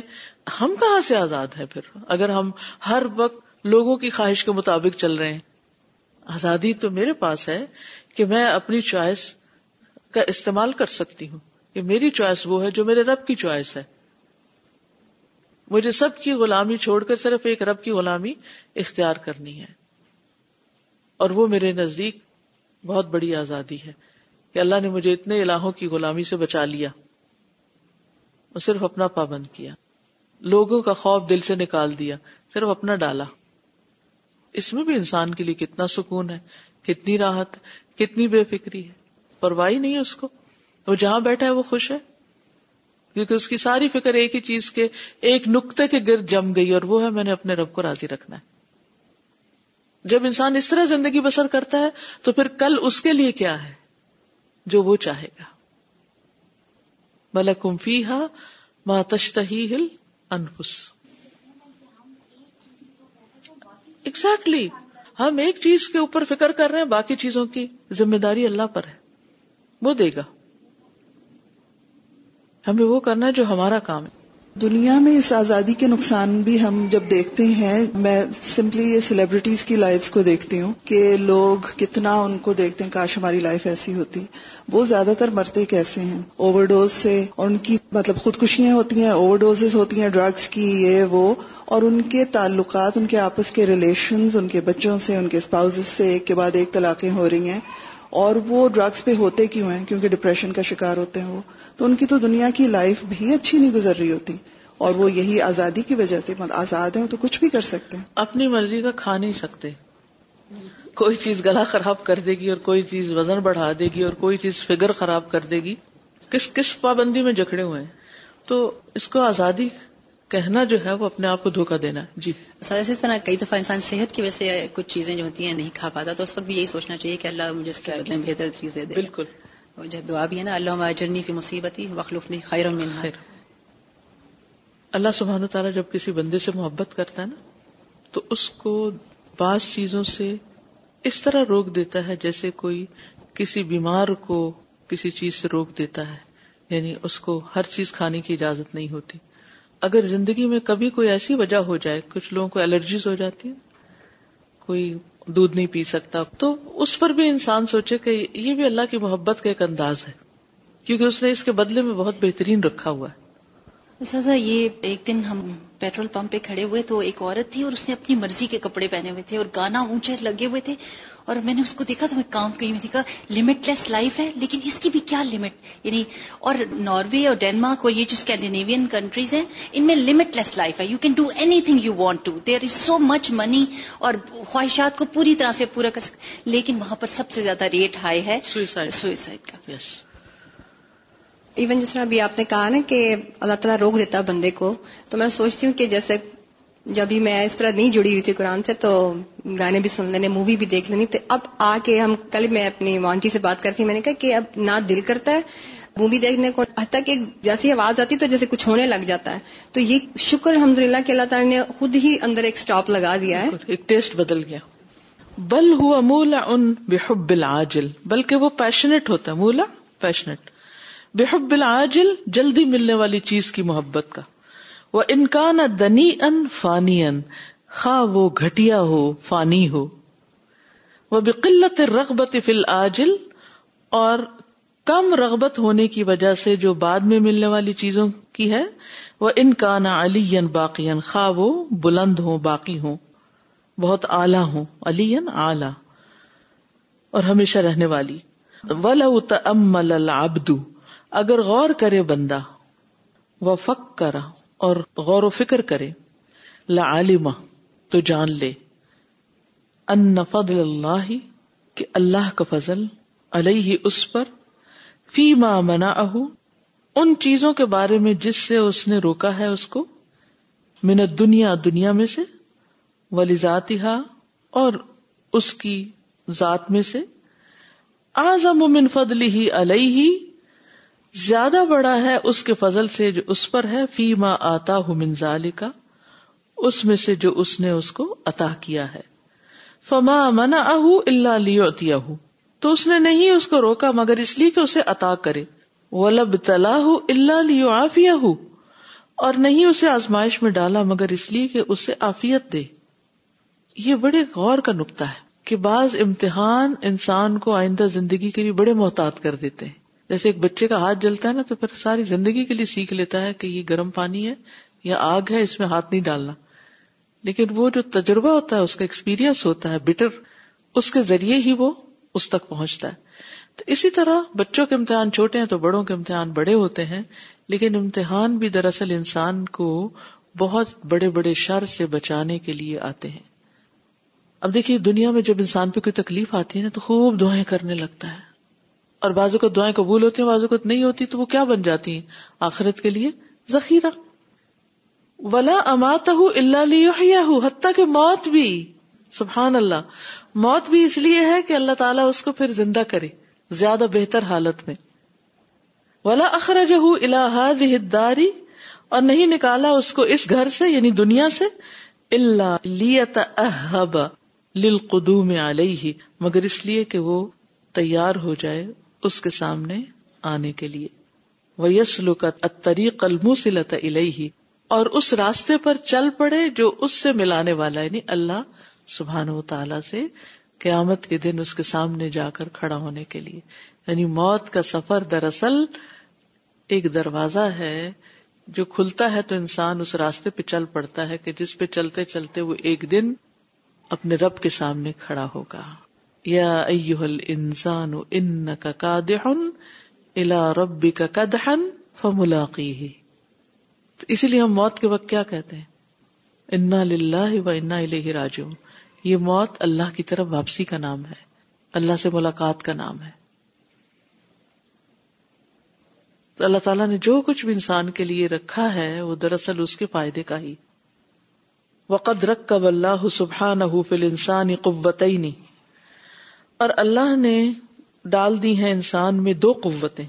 ہم کہاں سے آزاد ہے پھر اگر ہم ہر وقت لوگوں کی خواہش کے مطابق چل رہے ہیں آزادی تو میرے پاس ہے کہ میں اپنی چوائس کا استعمال کر سکتی ہوں کہ میری چوائس وہ ہے جو میرے رب کی چوائس ہے مجھے سب کی غلامی چھوڑ کر صرف ایک رب کی غلامی اختیار کرنی ہے اور وہ میرے نزدیک بہت بڑی آزادی ہے کہ اللہ نے مجھے اتنے الہوں کی غلامی سے بچا لیا اور صرف اپنا پابند کیا لوگوں کا خوف دل سے نکال دیا صرف اپنا ڈالا اس میں بھی انسان کے لیے کتنا سکون ہے کتنی راحت کتنی بے فکری ہے پرواہ نہیں ہے اس کو وہ جہاں بیٹھا ہے وہ خوش ہے کیونکہ اس کی ساری فکر ایک ہی چیز کے ایک نقطے کے گرد جم گئی اور وہ ہے میں نے اپنے رب کو راضی رکھنا ہے جب انسان اس طرح زندگی بسر کرتا ہے تو پھر کل اس کے لیے کیا ہے جو وہ چاہے گا بلا کمفی ہا ماتشتہ ہل ایگزیکٹلی exactly. ہم ایک چیز کے اوپر فکر کر رہے ہیں باقی چیزوں کی ذمہ داری اللہ پر ہے وہ دے گا ہمیں وہ کرنا ہے جو ہمارا کام ہے دنیا میں اس آزادی کے نقصان بھی ہم جب دیکھتے ہیں میں سمپلی یہ سیلیبریٹیز کی لائف کو دیکھتی ہوں کہ لوگ کتنا ان کو دیکھتے ہیں کاش ہماری لائف ایسی ہوتی وہ زیادہ تر مرتے کیسے ہیں اوور ڈوز سے ان کی مطلب خودکشیاں ہوتی ہیں اوور ڈوزز ہوتی ہیں ڈرگس کی یہ وہ اور ان کے تعلقات ان کے آپس کے ریلیشنز ان کے بچوں سے ان کے اسپاؤز سے ایک کے بعد ایک طلاقیں ہو رہی ہیں اور وہ ڈرگس پہ ہوتے کیوں ہیں کیونکہ ڈپریشن کا شکار ہوتے ہیں وہ تو ان کی تو دنیا کی لائف بھی اچھی نہیں گزر رہی ہوتی اور وہ یہی آزادی کی وجہ سے مطلب آزاد ہیں تو کچھ بھی کر سکتے ہیں اپنی مرضی کا کھا نہیں سکتے کوئی چیز گلا خراب کر دے گی اور کوئی چیز وزن بڑھا دے گی اور کوئی چیز فگر خراب کر دے گی کس کس پابندی میں جکڑے ہوئے ہیں تو اس کو آزادی کہنا جو ہے وہ اپنے آپ کو دھوکہ دینا جی سر اسی طرح کئی دفعہ انسان صحت کی وجہ سے کچھ چیزیں جو ہوتی ہیں نہیں کھا پاتا تو اس وقت بھی یہی سوچنا چاہیے کہ اللہ مجھے اس کے بہتر چیزیں بالکل جب دعا بھی ہے نا اللہ خیر اللہ سب تعالیٰ جب کسی بندے سے محبت کرتا ہے نا تو اس کو بعض چیزوں سے اس طرح روک دیتا ہے جیسے کوئی کسی بیمار کو کسی چیز سے روک دیتا ہے یعنی اس کو ہر چیز کھانے کی اجازت نہیں ہوتی اگر زندگی میں کبھی کوئی ایسی وجہ ہو جائے کچھ لوگوں کو الرجیز ہو جاتی کوئی دودھ نہیں پی سکتا تو اس پر بھی انسان سوچے کہ یہ بھی اللہ کی محبت کا ایک انداز ہے کیونکہ اس نے اس کے بدلے میں بہت بہترین رکھا ہوا ہے یہ ایک دن ہم پیٹرول پمپ پہ کھڑے ہوئے تو ایک عورت تھی اور اس نے اپنی مرضی کے کپڑے پہنے ہوئے تھے اور گانا اونچے لگے ہوئے تھے اور میں نے اس کو دیکھا تو میں کام کی دیکھا لمٹ لیس لائف ہے لیکن اس کی بھی کیا لمٹ یعنی اور ناروے اور ڈینمارک اور یہ جو اسکینڈینیوین کنٹریز ہیں ان میں لمٹ لیس لائف ہے you can do anything you want to there is so much money اور خواہشات کو پوری طرح سے پورا کر سکتے لیکن وہاں پر سب سے زیادہ ریٹ ہائی ہے سوئسائڈ کا ایون جس طرح ابھی آپ نے کہا نا کہ اللہ تعالیٰ روک دیتا بندے کو تو میں سوچتی ہوں کہ جیسے جب بھی میں اس طرح نہیں جڑی ہوئی تھی قرآن سے تو گانے بھی سن لینے مووی بھی دیکھ لینی تو اب آ کے ہم کل میں اپنی وانٹی سے بات کرتی میں نے کہا کہ اب نہ دل کرتا ہے مووی دیکھنے کو جیسی آواز آتی تو جیسے کچھ ہونے لگ جاتا ہے تو یہ شکر الحمد للہ کہ اللہ تعالیٰ نے خود ہی اندر ایک اسٹاپ لگا دیا ہے ایک ٹیسٹ بدل گیا بل ہوا مولا ان بےحب العاجل بلکہ وہ پیشنٹ ہوتا ہے مولا پیشنٹ بےحب العاجل جلدی ملنے والی چیز کی محبت کا وہ انکان دنی ان فانی ان خواہ وہ گٹیا ہو فانی ہو وہ قلت رغبت فل آجل اور کم رغبت ہونے کی وجہ سے جو بعد میں ملنے والی چیزوں کی ہے وہ انکان علی باقی خا وہ بلند ہو باقی ہو بہت اعلی ہو علی آلہ اور ہمیشہ رہنے والی ولو ام العبد اگر غور کرے بندہ وہ فک کرا اور غور و فکر کرے لا علیم تو جان لے ان فضل اللہ کہ اللہ کا فضل علیہ اس پر فی منا اہ ان چیزوں کے بارے میں جس سے اس نے روکا ہے اس کو منت دنیا دنیا میں سے ولی ذاتی ہا اور اس کی ذات میں سے آزم ون فدلی علیہ زیادہ بڑا ہے اس کے فضل سے جو اس پر ہے فی ما آتا ہوں منظال کا اس میں سے جو اس نے اس کو عطا کیا ہے فما منا اہ اللہ لیوتی تو اس نے نہیں اس کو روکا مگر اس لیے کہ اسے عطا کرے ولب تلا اللہ لیو آفیا ہوں اور نہیں اسے آزمائش میں ڈالا مگر اس لیے کہ اسے آفیت دے یہ بڑے غور کا نقطہ ہے کہ بعض امتحان انسان کو آئندہ زندگی کے لیے بڑے محتاط کر دیتے ہیں جیسے ایک بچے کا ہاتھ جلتا ہے نا تو پھر ساری زندگی کے لیے سیکھ لیتا ہے کہ یہ گرم پانی ہے یا آگ ہے اس میں ہاتھ نہیں ڈالنا لیکن وہ جو تجربہ ہوتا ہے اس کا ایکسپیرئنس ہوتا ہے بٹر اس کے ذریعے ہی وہ اس تک پہنچتا ہے تو اسی طرح بچوں کے امتحان چھوٹے ہیں تو بڑوں کے امتحان بڑے ہوتے ہیں لیکن امتحان بھی دراصل انسان کو بہت بڑے بڑے شر سے بچانے کے لیے آتے ہیں اب دیکھیے دنیا میں جب انسان پہ کوئی تکلیف آتی ہے نا تو خوب دعائیں کرنے لگتا ہے اور کو دعائیں قبول ہوتی ہیں کو نہیں ہوتی تو وہ کیا بن جاتی ہیں آخرت کے لیے ذخیرہ ولا امات اللہ حتیٰ کہ موت بھی سبحان موت بھی اس لیے ہے کہ اللہ تعالیٰ اس کو پھر زندہ کرے زیادہ بہتر حالت میں ولا اخرج ہوں اللہ اور نہیں نکالا اس کو اس گھر سے یعنی دنیا سے اللہ لیتاب لو میں آلئی ہی مگر اس لیے کہ وہ تیار ہو جائے اس کے سامنے آنے کے لیے سلوکت کلمو سی لطی ہی اور اس راستے پر چل پڑے جو اس سے ملانے والا یعنی اللہ سبحان سے قیامت کے دن اس کے سامنے جا کر کھڑا ہونے کے لیے یعنی موت کا سفر دراصل ایک دروازہ ہے جو کھلتا ہے تو انسان اس راستے پہ چل پڑتا ہے کہ جس پہ چلتے چلتے وہ ایک دن اپنے رب کے سامنے کھڑا ہوگا یا ایوہ الانسان انکا ربی الى ربک ہنقی ہی اسی لیے ہم موت کے وقت کیا کہتے ہیں انا راجعون یہ موت اللہ کی طرف واپسی کا نام ہے اللہ سے ملاقات کا نام ہے تو اللہ تعالیٰ نے جو کچھ بھی انسان کے لیے رکھا ہے وہ دراصل اس کے فائدے کا ہی وقد رکب اللہ سبحان حفل انسان یا اور اللہ نے ڈال دی ہیں انسان میں دو قوتیں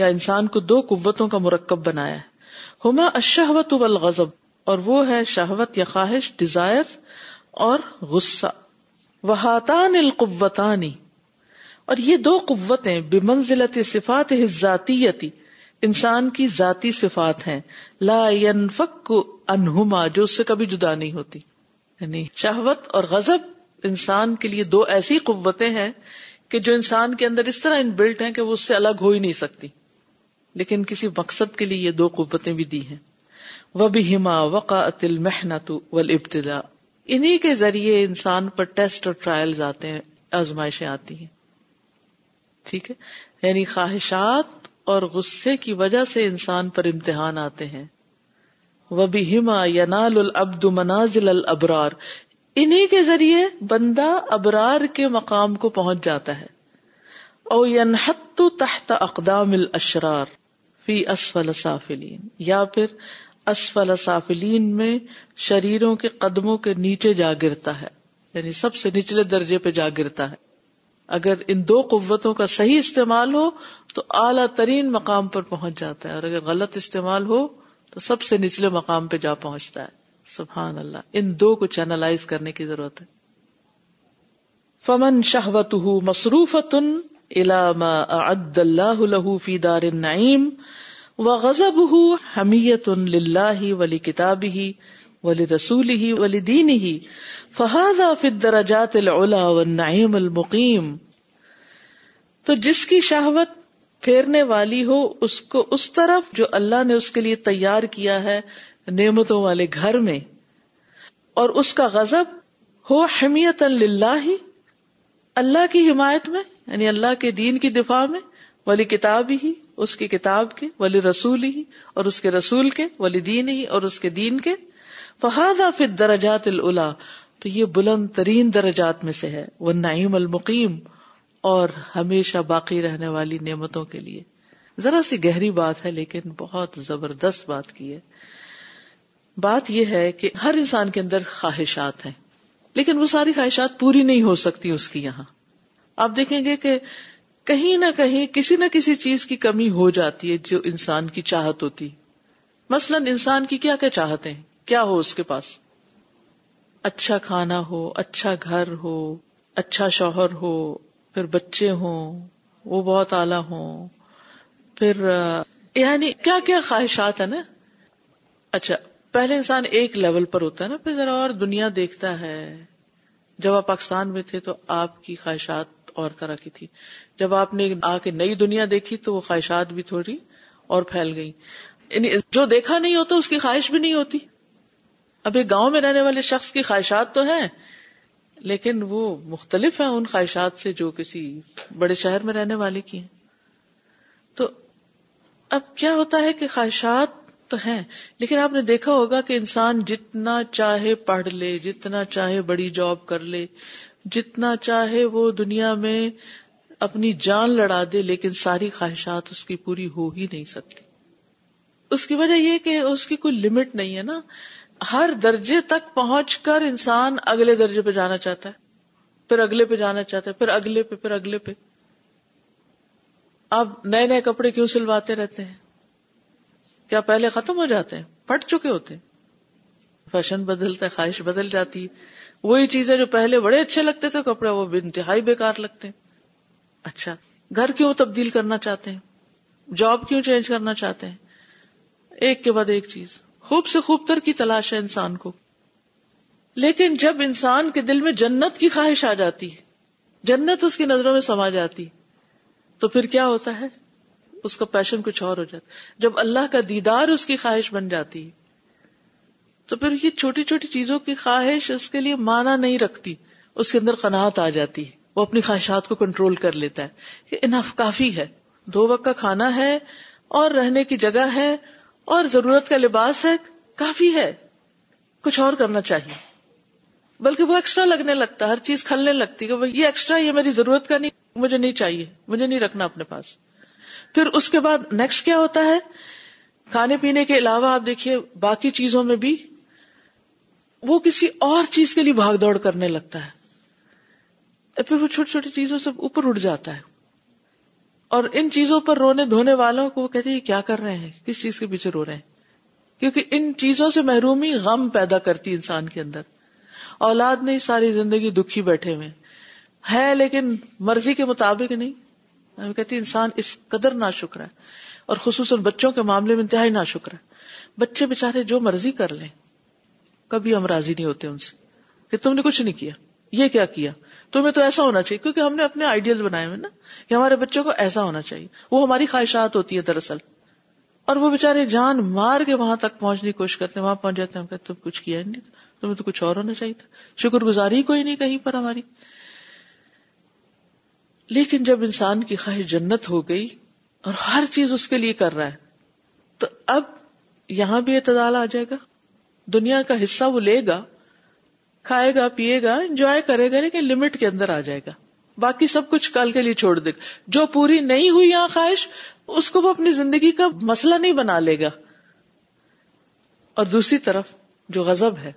یا انسان کو دو قوتوں کا مرکب بنایا ہے ہما اشہوت و اور وہ ہے شہوت یا خواہش ڈیزائر اور غصہ وہاتان القوتانی اور یہ دو قوتیں بمنزلت صفات ذاتیتی انسان کی ذاتی صفات ہیں لا ينفک انہما جو اس سے کبھی جدا نہیں ہوتی یعنی شہوت اور غضب انسان کے لیے دو ایسی قوتیں ہیں کہ جو انسان کے اندر اس طرح ان بلٹ ہیں کہ وہ اس سے الگ ہو ہی نہیں سکتی لیکن کسی مقصد کے لیے یہ دو قوتیں بھی دی ہیں وہ بھی ہما اتل محنت انہیں کے ذریعے انسان پر ٹیسٹ اور ٹرائل آتے ہیں آزمائشیں آتی ہیں ٹھیک ہے یعنی خواہشات اور غصے کی وجہ سے انسان پر امتحان آتے ہیں وہ بھی ہما ینال العبد منازل البرار انہی کے ذریعے بندہ ابرار کے مقام کو پہنچ جاتا ہے او تحت اقدام الاشرار فی اسفل سافلین یا پھر اسفل سافلین میں شریروں کے قدموں کے نیچے جا گرتا ہے یعنی سب سے نچلے درجے پہ جا گرتا ہے اگر ان دو قوتوں کا صحیح استعمال ہو تو اعلیٰ ترین مقام پر پہنچ جاتا ہے اور اگر غلط استعمال ہو تو سب سے نچلے مقام پہ جا پہنچتا ہے سبحان اللہ ان دو کو چینلائز کرنے کی ضرورت ہے فمن شہوت مصروف تن علام عد اللہ لہو فی دار نعیم و غزب حمیت اللہ ولی کتاب ہی ولی رسول ہی ولی دین ہی فہذا فدر جات العلا و نعیم المقیم تو جس کی شہوت پھیرنے والی ہو اس کو اس طرف جو اللہ نے اس کے لیے تیار کیا ہے نعمتوں والے گھر میں اور اس کا غزب ہو حمیت اللہ اللہ کی حمایت میں یعنی اللہ کے دین کی دفاع میں ولی کتاب ہی اس کی کتاب کے ولی رسول ہی اور اس کے رسول کے ولی دین ہی اور اس کے دین کے فہذا فی درجات الا تو یہ بلند ترین درجات میں سے ہے وہ نعیم المقیم اور ہمیشہ باقی رہنے والی نعمتوں کے لیے ذرا سی گہری بات ہے لیکن بہت زبردست بات کی ہے بات یہ ہے کہ ہر انسان کے اندر خواہشات ہیں لیکن وہ ساری خواہشات پوری نہیں ہو سکتی اس کی یہاں آپ دیکھیں گے کہ کہیں نہ کہیں کسی نہ کسی چیز کی کمی ہو جاتی ہے جو انسان کی چاہت ہوتی مثلا انسان کی کیا کیا چاہتے ہیں کیا ہو اس کے پاس اچھا کھانا ہو اچھا گھر ہو اچھا شوہر ہو پھر بچے ہوں وہ بہت اعلی ہوں پھر یعنی کیا کیا خواہشات ہیں نا اچھا پہلے انسان ایک لیول پر ہوتا ہے نا پھر ذرا اور دنیا دیکھتا ہے جب آپ پاکستان میں تھے تو آپ کی خواہشات اور طرح کی تھی جب آپ نے آ کے نئی دنیا دیکھی تو وہ خواہشات بھی تھوڑی اور پھیل گئی یعنی جو دیکھا نہیں ہوتا اس کی خواہش بھی نہیں ہوتی اب ایک گاؤں میں رہنے والے شخص کی خواہشات تو ہیں لیکن وہ مختلف ہیں ان خواہشات سے جو کسی بڑے شہر میں رہنے والے کی ہیں تو اب کیا ہوتا ہے کہ خواہشات تو ہیں لیکن آپ نے دیکھا ہوگا کہ انسان جتنا چاہے پڑھ لے جتنا چاہے بڑی جاب کر لے جتنا چاہے وہ دنیا میں اپنی جان لڑا دے لیکن ساری خواہشات اس کی پوری ہو ہی نہیں سکتی اس کی وجہ یہ کہ اس کی کوئی لمٹ نہیں ہے نا ہر درجے تک پہنچ کر انسان اگلے درجے پہ جانا چاہتا ہے پھر اگلے پہ جانا چاہتا ہے پھر اگلے پہ پھر اگلے پہ آپ نئے نئے کپڑے کیوں سلواتے رہتے ہیں کیا پہلے ختم ہو جاتے ہیں پھٹ چکے ہوتے ہیں فیشن بدلتا ہے خواہش بدل جاتی ہے وہی چیزیں جو پہلے بڑے اچھے لگتے تھے کپڑے وہ انتہائی بیکار لگتے ہیں اچھا گھر کیوں تبدیل کرنا چاہتے ہیں جاب کیوں چینج کرنا چاہتے ہیں ایک کے بعد ایک چیز خوب سے خوب تر کی تلاش ہے انسان کو لیکن جب انسان کے دل میں جنت کی خواہش آ جاتی جنت اس کی نظروں میں سما جاتی تو پھر کیا ہوتا ہے اس کا پیشن کچھ اور ہو جاتا جب اللہ کا دیدار اس کی خواہش بن جاتی تو پھر یہ چھوٹی چھوٹی چیزوں کی خواہش اس کے لیے مانا نہیں رکھتی اس کے اندر قناعت آ جاتی وہ اپنی خواہشات کو کنٹرول کر لیتا ہے کہ انف کافی ہے دو وقت کا کھانا ہے اور رہنے کی جگہ ہے اور ضرورت کا لباس ہے کافی ہے کچھ اور کرنا چاہیے بلکہ وہ ایکسٹرا لگنے لگتا ہے ہر چیز کھلنے لگتی ہے یہ ایکسٹرا یہ میری ضرورت کا نہیں مجھے نہیں چاہیے مجھے نہیں رکھنا اپنے پاس پھر اس کے بعد نیکسٹ کیا ہوتا ہے کھانے پینے کے علاوہ آپ دیکھیے باقی چیزوں میں بھی وہ کسی اور چیز کے لیے بھاگ دوڑ کرنے لگتا ہے پھر وہ چھوٹی چھوٹی چیزوں سے اوپر اٹھ جاتا ہے اور ان چیزوں پر رونے دھونے والوں کو وہ کہتے ہیں کیا کر رہے ہیں کس چیز کے پیچھے رو رہے ہیں کیونکہ ان چیزوں سے محرومی غم پیدا کرتی انسان کے اندر اولاد نہیں ساری زندگی دکھی بیٹھے ہوئے ہے لیکن مرضی کے مطابق نہیں ہم کہتے ہیں انسان اس قدر نہ شکر ہے اور خصوصاً بچوں کے معاملے میں انتہائی نہ شکر ہے بچے بےچارے جو مرضی کر لیں کبھی ہم راضی نہیں ہوتے ان سے کہ تم نے کچھ نہیں کیا یہ کیا کیا تمہیں تو ایسا ہونا چاہیے کیونکہ ہم نے اپنے آئیڈیل بنائے ہوئے نا کہ ہمارے بچوں کو ایسا ہونا چاہیے وہ ہماری خواہشات ہوتی ہے دراصل اور وہ بےچارے جان مار کے وہاں تک پہنچنے کی کوشش کرتے وہاں پہنچ جاتے ہیں ہم کہتے کچھ کیا ہی نہیں تمہیں تو کچھ اور ہونا چاہیے تھا شکر گزاری کوئی نہیں کہیں پر ہماری لیکن جب انسان کی خواہش جنت ہو گئی اور ہر چیز اس کے لیے کر رہا ہے تو اب یہاں بھی اعتدال آ جائے گا دنیا کا حصہ وہ لے گا کھائے گا پیے گا انجوائے کرے گا لیکن لمٹ کے اندر آ جائے گا باقی سب کچھ کل کے لیے چھوڑ دے گا جو پوری نہیں ہوئی یہاں خواہش اس کو وہ اپنی زندگی کا مسئلہ نہیں بنا لے گا اور دوسری طرف جو غزب ہے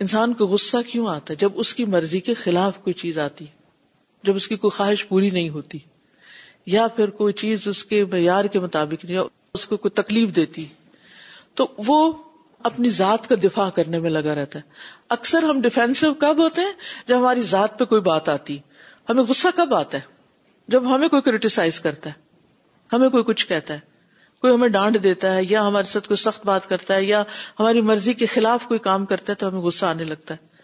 انسان کو غصہ کیوں آتا ہے جب اس کی مرضی کے خلاف کوئی چیز آتی ہے جب اس کی کوئی خواہش پوری نہیں ہوتی یا پھر کوئی چیز اس کے معیار کے مطابق نہیں اس کو کوئی تکلیف دیتی تو وہ اپنی ذات کا دفاع کرنے میں لگا رہتا ہے اکثر ہم ڈیفینسو کب ہوتے ہیں جب ہماری ذات پہ کوئی بات آتی ہمیں غصہ کب آتا ہے جب ہمیں کوئی کریٹیسائز کرتا ہے ہمیں کوئی کچھ کہتا ہے کوئی ہمیں ڈانٹ دیتا ہے یا ہمارے ساتھ کوئی سخت بات کرتا ہے یا ہماری مرضی کے خلاف کوئی کام کرتا ہے تو ہمیں غصہ آنے لگتا ہے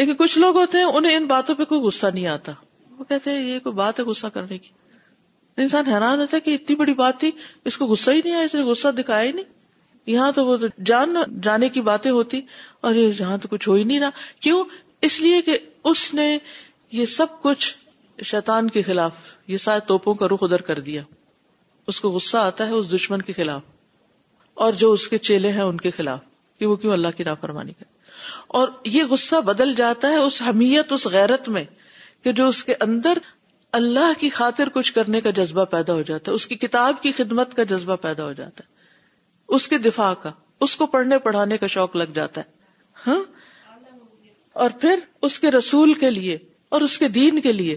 لیکن کچھ لوگ ہوتے ہیں انہیں ان باتوں پہ کوئی غصہ نہیں آتا وہ کہتے ہیں یہ کوئی بات ہے غصہ کرنے کی انسان حیران ہوتا ہے کہ اتنی بڑی بات تھی اس کو غصہ ہی نہیں آیا اس نے غصہ دکھایا ہی نہیں یہاں تو وہ جان جانے کی باتیں ہوتی اور یہاں تو کچھ ہو ہی نہیں رہا کیوں اس لیے کہ اس نے یہ سب کچھ شیطان کے خلاف یہ سارے توپوں کا رخ ادھر کر دیا اس کو غصہ آتا ہے اس دشمن کے خلاف اور جو اس کے چیلے ہیں ان کے خلاف کہ وہ کیوں اللہ کی نافرمانی کرے اور یہ غصہ بدل جاتا ہے اس حمیت اس غیرت میں کہ جو اس کے اندر اللہ کی خاطر کچھ کرنے کا جذبہ پیدا ہو جاتا ہے اس کی کتاب کی خدمت کا جذبہ پیدا ہو جاتا ہے اس کے دفاع کا اس کو پڑھنے پڑھانے کا شوق لگ جاتا ہے ہاں اور پھر اس کے رسول کے لیے اور اس کے دین کے لیے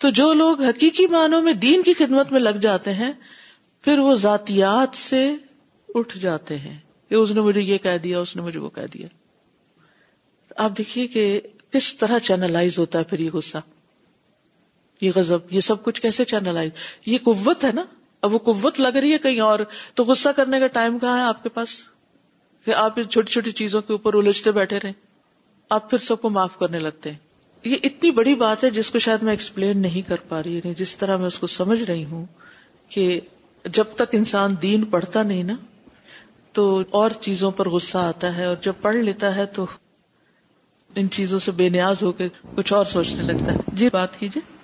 تو جو لوگ حقیقی معنوں میں دین کی خدمت میں لگ جاتے ہیں پھر وہ ذاتیات سے اٹھ جاتے ہیں کہ اس نے مجھے یہ کہہ دیا اس نے مجھے وہ کہہ دیا آپ دیکھیے کہ کس طرح چینلائز ہوتا ہے پھر یہ غصہ یہ غزب یہ سب کچھ کیسے چینلائز یہ قوت ہے نا اب وہ قوت لگ رہی ہے کہیں اور تو غصہ کرنے کا ٹائم کہاں ہے آپ کے پاس کہ آپ چھوٹی چھوٹی چیزوں کے اوپر الجھتے بیٹھے رہے آپ پھر سب کو معاف کرنے لگتے ہیں یہ اتنی بڑی بات ہے جس کو شاید میں ایکسپلین نہیں کر پا رہی یعنی جس طرح میں اس کو سمجھ رہی ہوں کہ جب تک انسان دین پڑھتا نہیں نا تو اور چیزوں پر غصہ آتا ہے اور جب پڑھ لیتا ہے تو ان چیزوں سے بے نیاز ہو کے کچھ اور سوچنے لگتا ہے جی بات کیجیے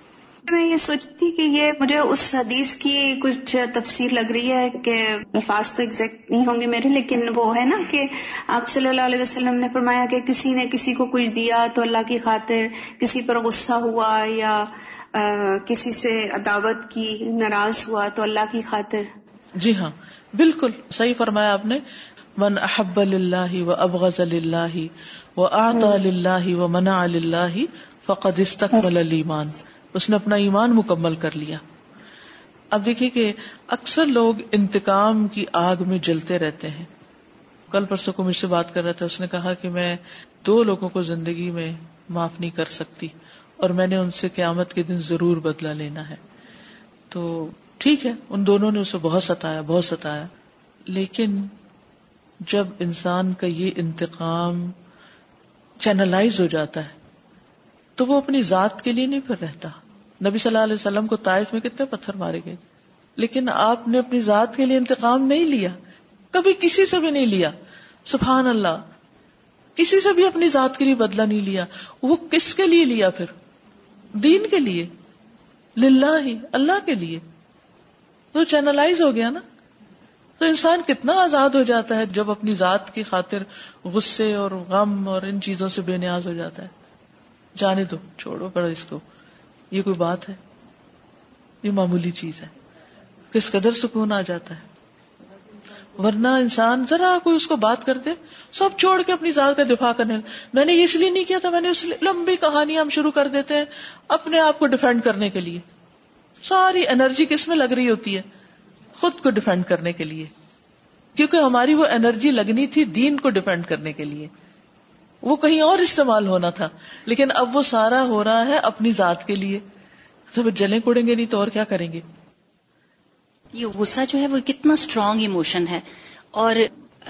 میں یہ سوچتی کہ یہ مجھے اس حدیث کی کچھ تفصیل لگ رہی ہے کہ الفاظ تو ایگزیکٹ نہیں ہوں گے میرے لیکن وہ ہے نا کہ آپ صلی اللہ علیہ وسلم نے فرمایا کہ کسی نے کسی کو کچھ دیا تو اللہ کی خاطر کسی پر غصہ ہوا یا کسی سے عداوت کی ناراض ہوا تو اللہ کی خاطر جی ہاں بالکل صحیح فرمایا آپ نے من احب اللہ و ابغض اللہ وہ آتا اللہ و منا اللہ فقد استقبل الایمان اس نے اپنا ایمان مکمل کر لیا اب دیکھیے کہ اکثر لوگ انتقام کی آگ میں جلتے رہتے ہیں کل پرسوں کو مجھ سے بات کر رہا تھا اس نے کہا کہ میں دو لوگوں کو زندگی میں معاف نہیں کر سکتی اور میں نے ان سے قیامت کے دن ضرور بدلہ لینا ہے تو ٹھیک ہے ان دونوں نے اسے بہت ستایا بہت ستایا لیکن جب انسان کا یہ انتقام چینلائز ہو جاتا ہے تو وہ اپنی ذات کے لیے نہیں پھر رہتا نبی صلی اللہ علیہ وسلم کو طائف میں کتنے پتھر مارے گئے لیکن آپ نے اپنی ذات کے لیے انتقام نہیں لیا کبھی کسی سے بھی نہیں لیا سبحان اللہ کسی سے بھی اپنی ذات کے لیے بدلہ نہیں لیا وہ کس کے لیے لیا پھر دین کے لیے للہ ہی اللہ کے لیے وہ چینلائز ہو گیا نا تو انسان کتنا آزاد ہو جاتا ہے جب اپنی ذات کی خاطر غصے اور غم اور ان چیزوں سے بے نیاز ہو جاتا ہے جانے دو چھوڑو پڑا اس کو یہ کوئی بات ہے یہ معمولی چیز ہے کس قدر سکون آ جاتا ہے ورنہ انسان ذرا کوئی اس کو بات کرتے سب چھوڑ کے اپنی ذات کا دفاع کرنے میں نے اس لیے نہیں کیا تھا میں نے اس لیے لمبی کہانیاں ہم شروع کر دیتے ہیں اپنے آپ کو ڈیفینڈ کرنے کے لیے ساری انرجی کس میں لگ رہی ہوتی ہے خود کو ڈیفینڈ کرنے کے لیے کیونکہ ہماری وہ انرجی لگنی تھی دین کو ڈیفینڈ کرنے کے لیے وہ کہیں اور استعمال ہونا تھا لیکن اب وہ سارا ہو رہا ہے اپنی ذات کے لیے تو جلیں کوڑیں گے نہیں تو اور کیا کریں گے یہ غصہ جو ہے وہ کتنا اسٹرانگ ایموشن ہے اور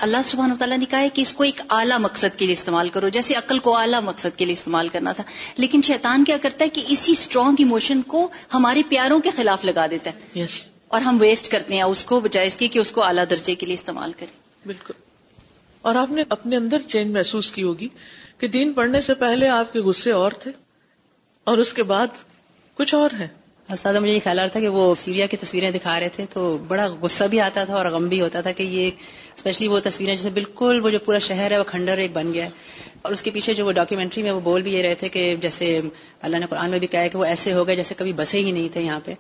اللہ سبحانہ و تعالیٰ نے کہا ہے کہ اس کو ایک اعلیٰ مقصد کے لیے استعمال کرو جیسے عقل کو اعلیٰ مقصد کے لیے استعمال کرنا تھا لیکن شیطان کیا کرتا ہے کہ اسی اسٹرانگ ایموشن کو ہمارے پیاروں کے خلاف لگا دیتا ہے yes. اور ہم ویسٹ کرتے ہیں اس کو بجائے اس کی کہ اس کو اعلیٰ درجے کے لیے استعمال کریں بالکل اور آپ نے اپنے اندر چینج محسوس کی ہوگی کہ دین پڑھنے سے پہلے آپ کے غصے اور تھے اور اس کے بعد کچھ اور ہے استاد مجھے یہ خیال آ رہا تھا کہ وہ سیریا کی تصویریں دکھا رہے تھے تو بڑا غصہ بھی آتا تھا اور غم بھی ہوتا تھا کہ یہ اسپیشلی وہ تصویریں میں بالکل وہ جو پورا شہر ہے وہ کھنڈر ایک بن گیا ہے اور اس کے پیچھے جو وہ ڈاکیومنٹری میں وہ بول بھی یہ رہے تھے کہ جیسے اللہ نے قرآن میں بھی کہا ہے کہ وہ ایسے ہو گئے جیسے کبھی بسے ہی نہیں تھے یہاں پہ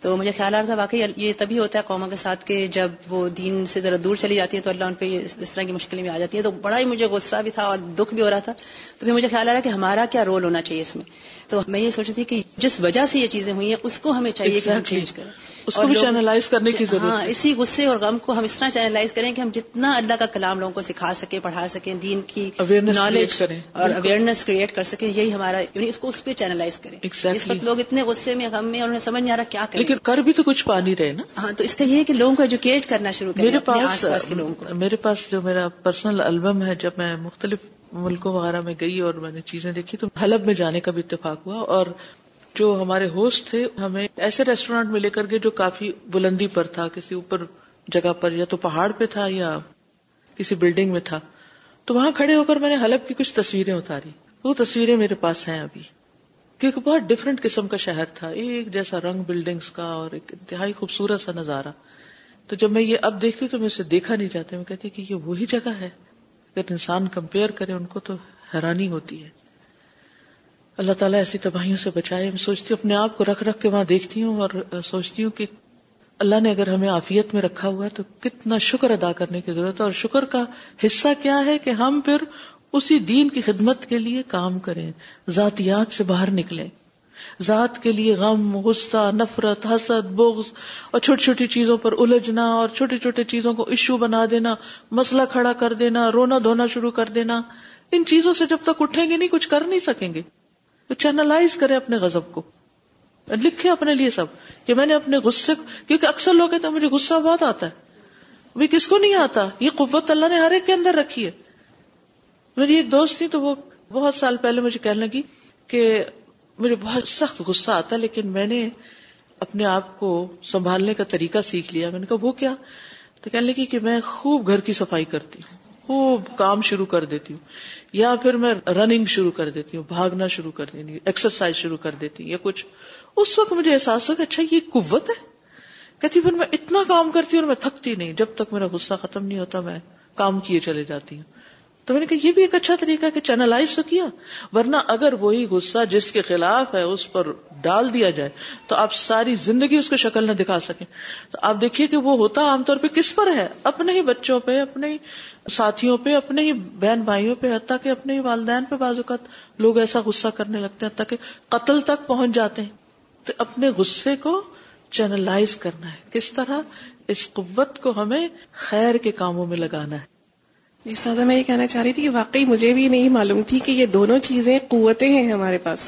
تو مجھے خیال آ رہا تھا واقعی یہ تبھی ہوتا ہے قوموں کے ساتھ کہ جب وہ دین سے ذرا دور چلی جاتی ہے تو اللہ ان پہ اس طرح کی مشکلیں میں آ جاتی ہے تو بڑا ہی مجھے غصہ بھی تھا اور دکھ بھی ہو رہا تھا تو پھر مجھے خیال آ رہا کہ ہمارا کیا رول ہونا چاہیے اس میں تو میں یہ سوچ رہی تھی کہ جس وجہ سے یہ چیزیں ہوئی ہیں اس کو ہمیں چاہیے exactly. کہ ہم چینج کریں اس کو بھی چینلائز کرنے کی ہاں، ضرورت ہاں اسی غصے اور غم کو ہم اس طرح چینلائز کریں کہ ہم جتنا اللہ کا کلام لوگوں کو سکھا سکیں پڑھا سکیں دین کی نالج کریں اور اویئرنیس کریٹ کر سکیں یہی ہمارا یعنی اس کو اس پہ چینلائز کریں exactly. اس وقت لوگ اتنے غصے میں غم میں اور انہیں سمجھ نہیں آ رہا کیا کریں لیکن کر بھی تو کچھ پانی رہے نا ہاں تو اس کا یہ کہ لوگوں کو ایجوکیٹ کرنا شروع کریں میرے پاس میرے پاس جو میرا پرسنل البم ہے جب میں مختلف ملکوں وغیرہ میں گئی اور میں نے چیزیں دیکھی تو حلب میں جانے کا بھی اتفاق ہوا اور جو ہمارے ہوسٹ تھے ہمیں ایسے ریسٹورینٹ میں لے کر گئے جو کافی بلندی پر تھا کسی اوپر جگہ پر یا تو پہاڑ پہ تھا یا کسی بلڈنگ میں تھا تو وہاں کھڑے ہو کر میں نے حلب کی کچھ تصویریں اتاری وہ تصویریں میرے پاس ہیں ابھی کیونکہ بہت ڈفرینٹ قسم کا شہر تھا ایک جیسا رنگ بلڈنگس کا اور ایک انتہائی خوبصورت سا نظارہ تو جب میں یہ اب دیکھتی تو میں اسے دیکھا نہیں جاتا میں کہتی کہ یہ وہی جگہ ہے اگر انسان کمپیئر کرے ان کو تو حیرانی ہوتی ہے اللہ تعالیٰ ایسی تباہیوں سے بچائے میں سوچتی ہوں اپنے آپ کو رکھ رکھ کے وہاں دیکھتی ہوں اور سوچتی ہوں کہ اللہ نے اگر ہمیں عافیت میں رکھا ہوا ہے تو کتنا شکر ادا کرنے کی ضرورت ہے اور شکر کا حصہ کیا ہے کہ ہم پھر اسی دین کی خدمت کے لیے کام کریں ذاتیات سے باہر نکلیں ذات کے لیے غم غصہ نفرت حسد بغض اور چھوٹی چھوٹی چیزوں پر الجھنا اور چھوٹی چھوٹی چیزوں کو ایشو بنا دینا مسئلہ کھڑا کر دینا رونا دھونا شروع کر دینا ان چیزوں سے جب تک اٹھیں گے نہیں کچھ کر نہیں سکیں گے تو چینلائز کریں اپنے غزب کو لکھے اپنے لیے سب کہ میں نے اپنے غصے کیونکہ اکثر لوگ کہتے ہیں مجھے غصہ بہت آتا ہے وہ کس کو نہیں آتا یہ قوت اللہ نے ہر ایک کے اندر رکھی ہے میری ایک دوست تھی تو وہ بہت سال پہلے مجھے کہنے لگی کہ مجھے بہت سخت غصہ آتا لیکن میں نے اپنے آپ کو سنبھالنے کا طریقہ سیکھ لیا میں نے کہا وہ کیا تو کہنے لگی کہ میں خوب گھر کی صفائی کرتی ہوں خوب کام شروع کر دیتی ہوں یا پھر میں رننگ شروع کر دیتی ہوں بھاگنا شروع کر دیتی ہوں ایکسرسائز شروع کر دیتی ہوں یا کچھ اس وقت مجھے احساس ہو کہ اچھا یہ قوت ہے کہتی پھر میں اتنا کام کرتی ہوں اور میں تھکتی نہیں جب تک میرا غصہ ختم نہیں ہوتا میں کام کیے چلے جاتی ہوں تو میں نے کہا یہ بھی ایک اچھا طریقہ کہ چینلائز تو کیا ورنہ اگر وہی غصہ جس کے خلاف ہے اس پر ڈال دیا جائے تو آپ ساری زندگی اس کی شکل نہ دکھا سکیں تو آپ دیکھیے کہ وہ ہوتا عام طور پہ کس پر ہے اپنے ہی بچوں پہ اپنے ہی ساتھیوں پہ اپنے ہی بہن بھائیوں پہ حتیٰ کہ اپنے ہی والدین پہ بازو کا لوگ ایسا غصہ کرنے لگتے ہیں حتیٰ کہ قتل تک پہنچ جاتے ہیں تو اپنے غصے کو چینلائز کرنا ہے کس طرح اس قوت کو ہمیں خیر کے کاموں میں لگانا ہے جس میں یہ کہنا چاہ رہی تھی کہ واقعی مجھے بھی نہیں معلوم تھی کہ یہ دونوں چیزیں قوتیں ہیں ہمارے پاس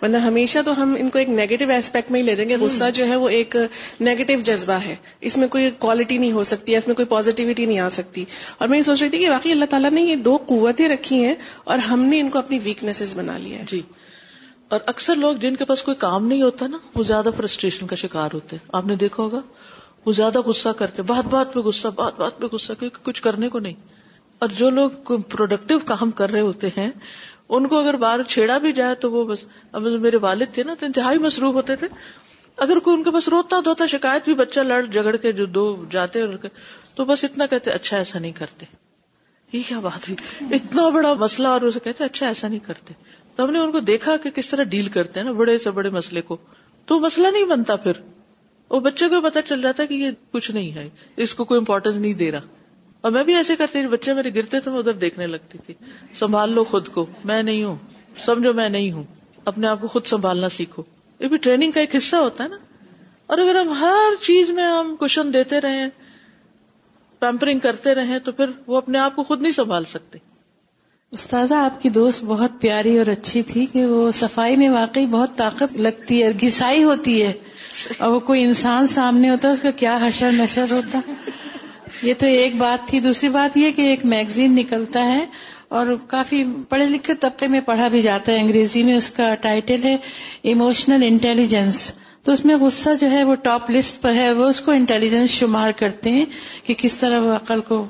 ورنہ ہمیشہ تو ہم ان کو ایک نیگیٹو ایسپیکٹ میں ہی لے دیں گے غصہ جو ہے وہ ایک نیگیٹو جذبہ ہے اس میں کوئی کوالٹی نہیں ہو سکتی اس میں کوئی پازیٹیوٹی نہیں آ سکتی اور میں یہ سوچ رہی تھی کہ واقعی اللہ تعالیٰ نے یہ دو قوتیں رکھی ہیں اور ہم نے ان کو اپنی ویکنیسز بنا لیا ہے جی اور اکثر لوگ جن کے پاس کوئی کام نہیں ہوتا نا وہ زیادہ فرسٹریشن کا شکار ہوتے ہیں آپ نے دیکھا ہوگا وہ زیادہ غصہ کرتے بہت بہت پہ غصہ بہت بہت پہ غصہ کیونکہ کچھ کرنے کو نہیں اور جو لوگ پروڈکٹیو کام کر رہے ہوتے ہیں ان کو اگر باہر چھیڑا بھی جائے تو وہ بس اب میرے والد تھے نا تو انتہائی مصروف ہوتے تھے اگر کوئی ان کے پاس روتا دھوتا شکایت بھی بچہ لڑ جگڑ کے جو دو جاتے تو بس اتنا کہتے اچھا ایسا نہیں کرتے یہ کیا بات ہے اتنا بڑا مسئلہ اور اسے کہتے اچھا ایسا نہیں کرتے تو ہم نے ان کو دیکھا کہ کس طرح ڈیل کرتے ہیں نا بڑے سے بڑے مسئلے کو تو مسئلہ نہیں بنتا پھر وہ بچے کو پتا چل جاتا ہے کہ یہ کچھ نہیں ہے اس کو کوئی امپورٹینس نہیں دے رہا اور میں بھی ایسے کرتی تھی بچے میرے گرتے تھے میں ادھر دیکھنے لگتی تھی سنبھال لو خود کو میں نہیں ہوں سمجھو میں نہیں ہوں اپنے آپ کو خود سنبھالنا سیکھو یہ بھی ٹریننگ کا ایک حصہ ہوتا ہے نا اور اگر ہم ہر چیز میں ہم کوشچن دیتے رہے پیمپرنگ کرتے رہے تو پھر وہ اپنے آپ کو خود نہیں سنبھال سکتے استاذہ آپ کی دوست بہت پیاری اور اچھی تھی کہ وہ صفائی میں واقعی بہت طاقت لگتی ہے گسائی ہوتی ہے اور وہ کوئی انسان سامنے ہوتا ہے اس کا کیا حشر نشر ہوتا یہ تو ایک بات تھی دوسری بات یہ کہ ایک میگزین نکلتا ہے اور کافی پڑھے لکھے طبقے میں پڑھا بھی جاتا ہے انگریزی میں اس کا ٹائٹل ہے ایموشنل انٹیلیجنس تو اس میں غصہ جو ہے وہ ٹاپ لسٹ پر ہے وہ اس کو انٹیلیجنس شمار کرتے ہیں کہ کس طرح وہ عقل کو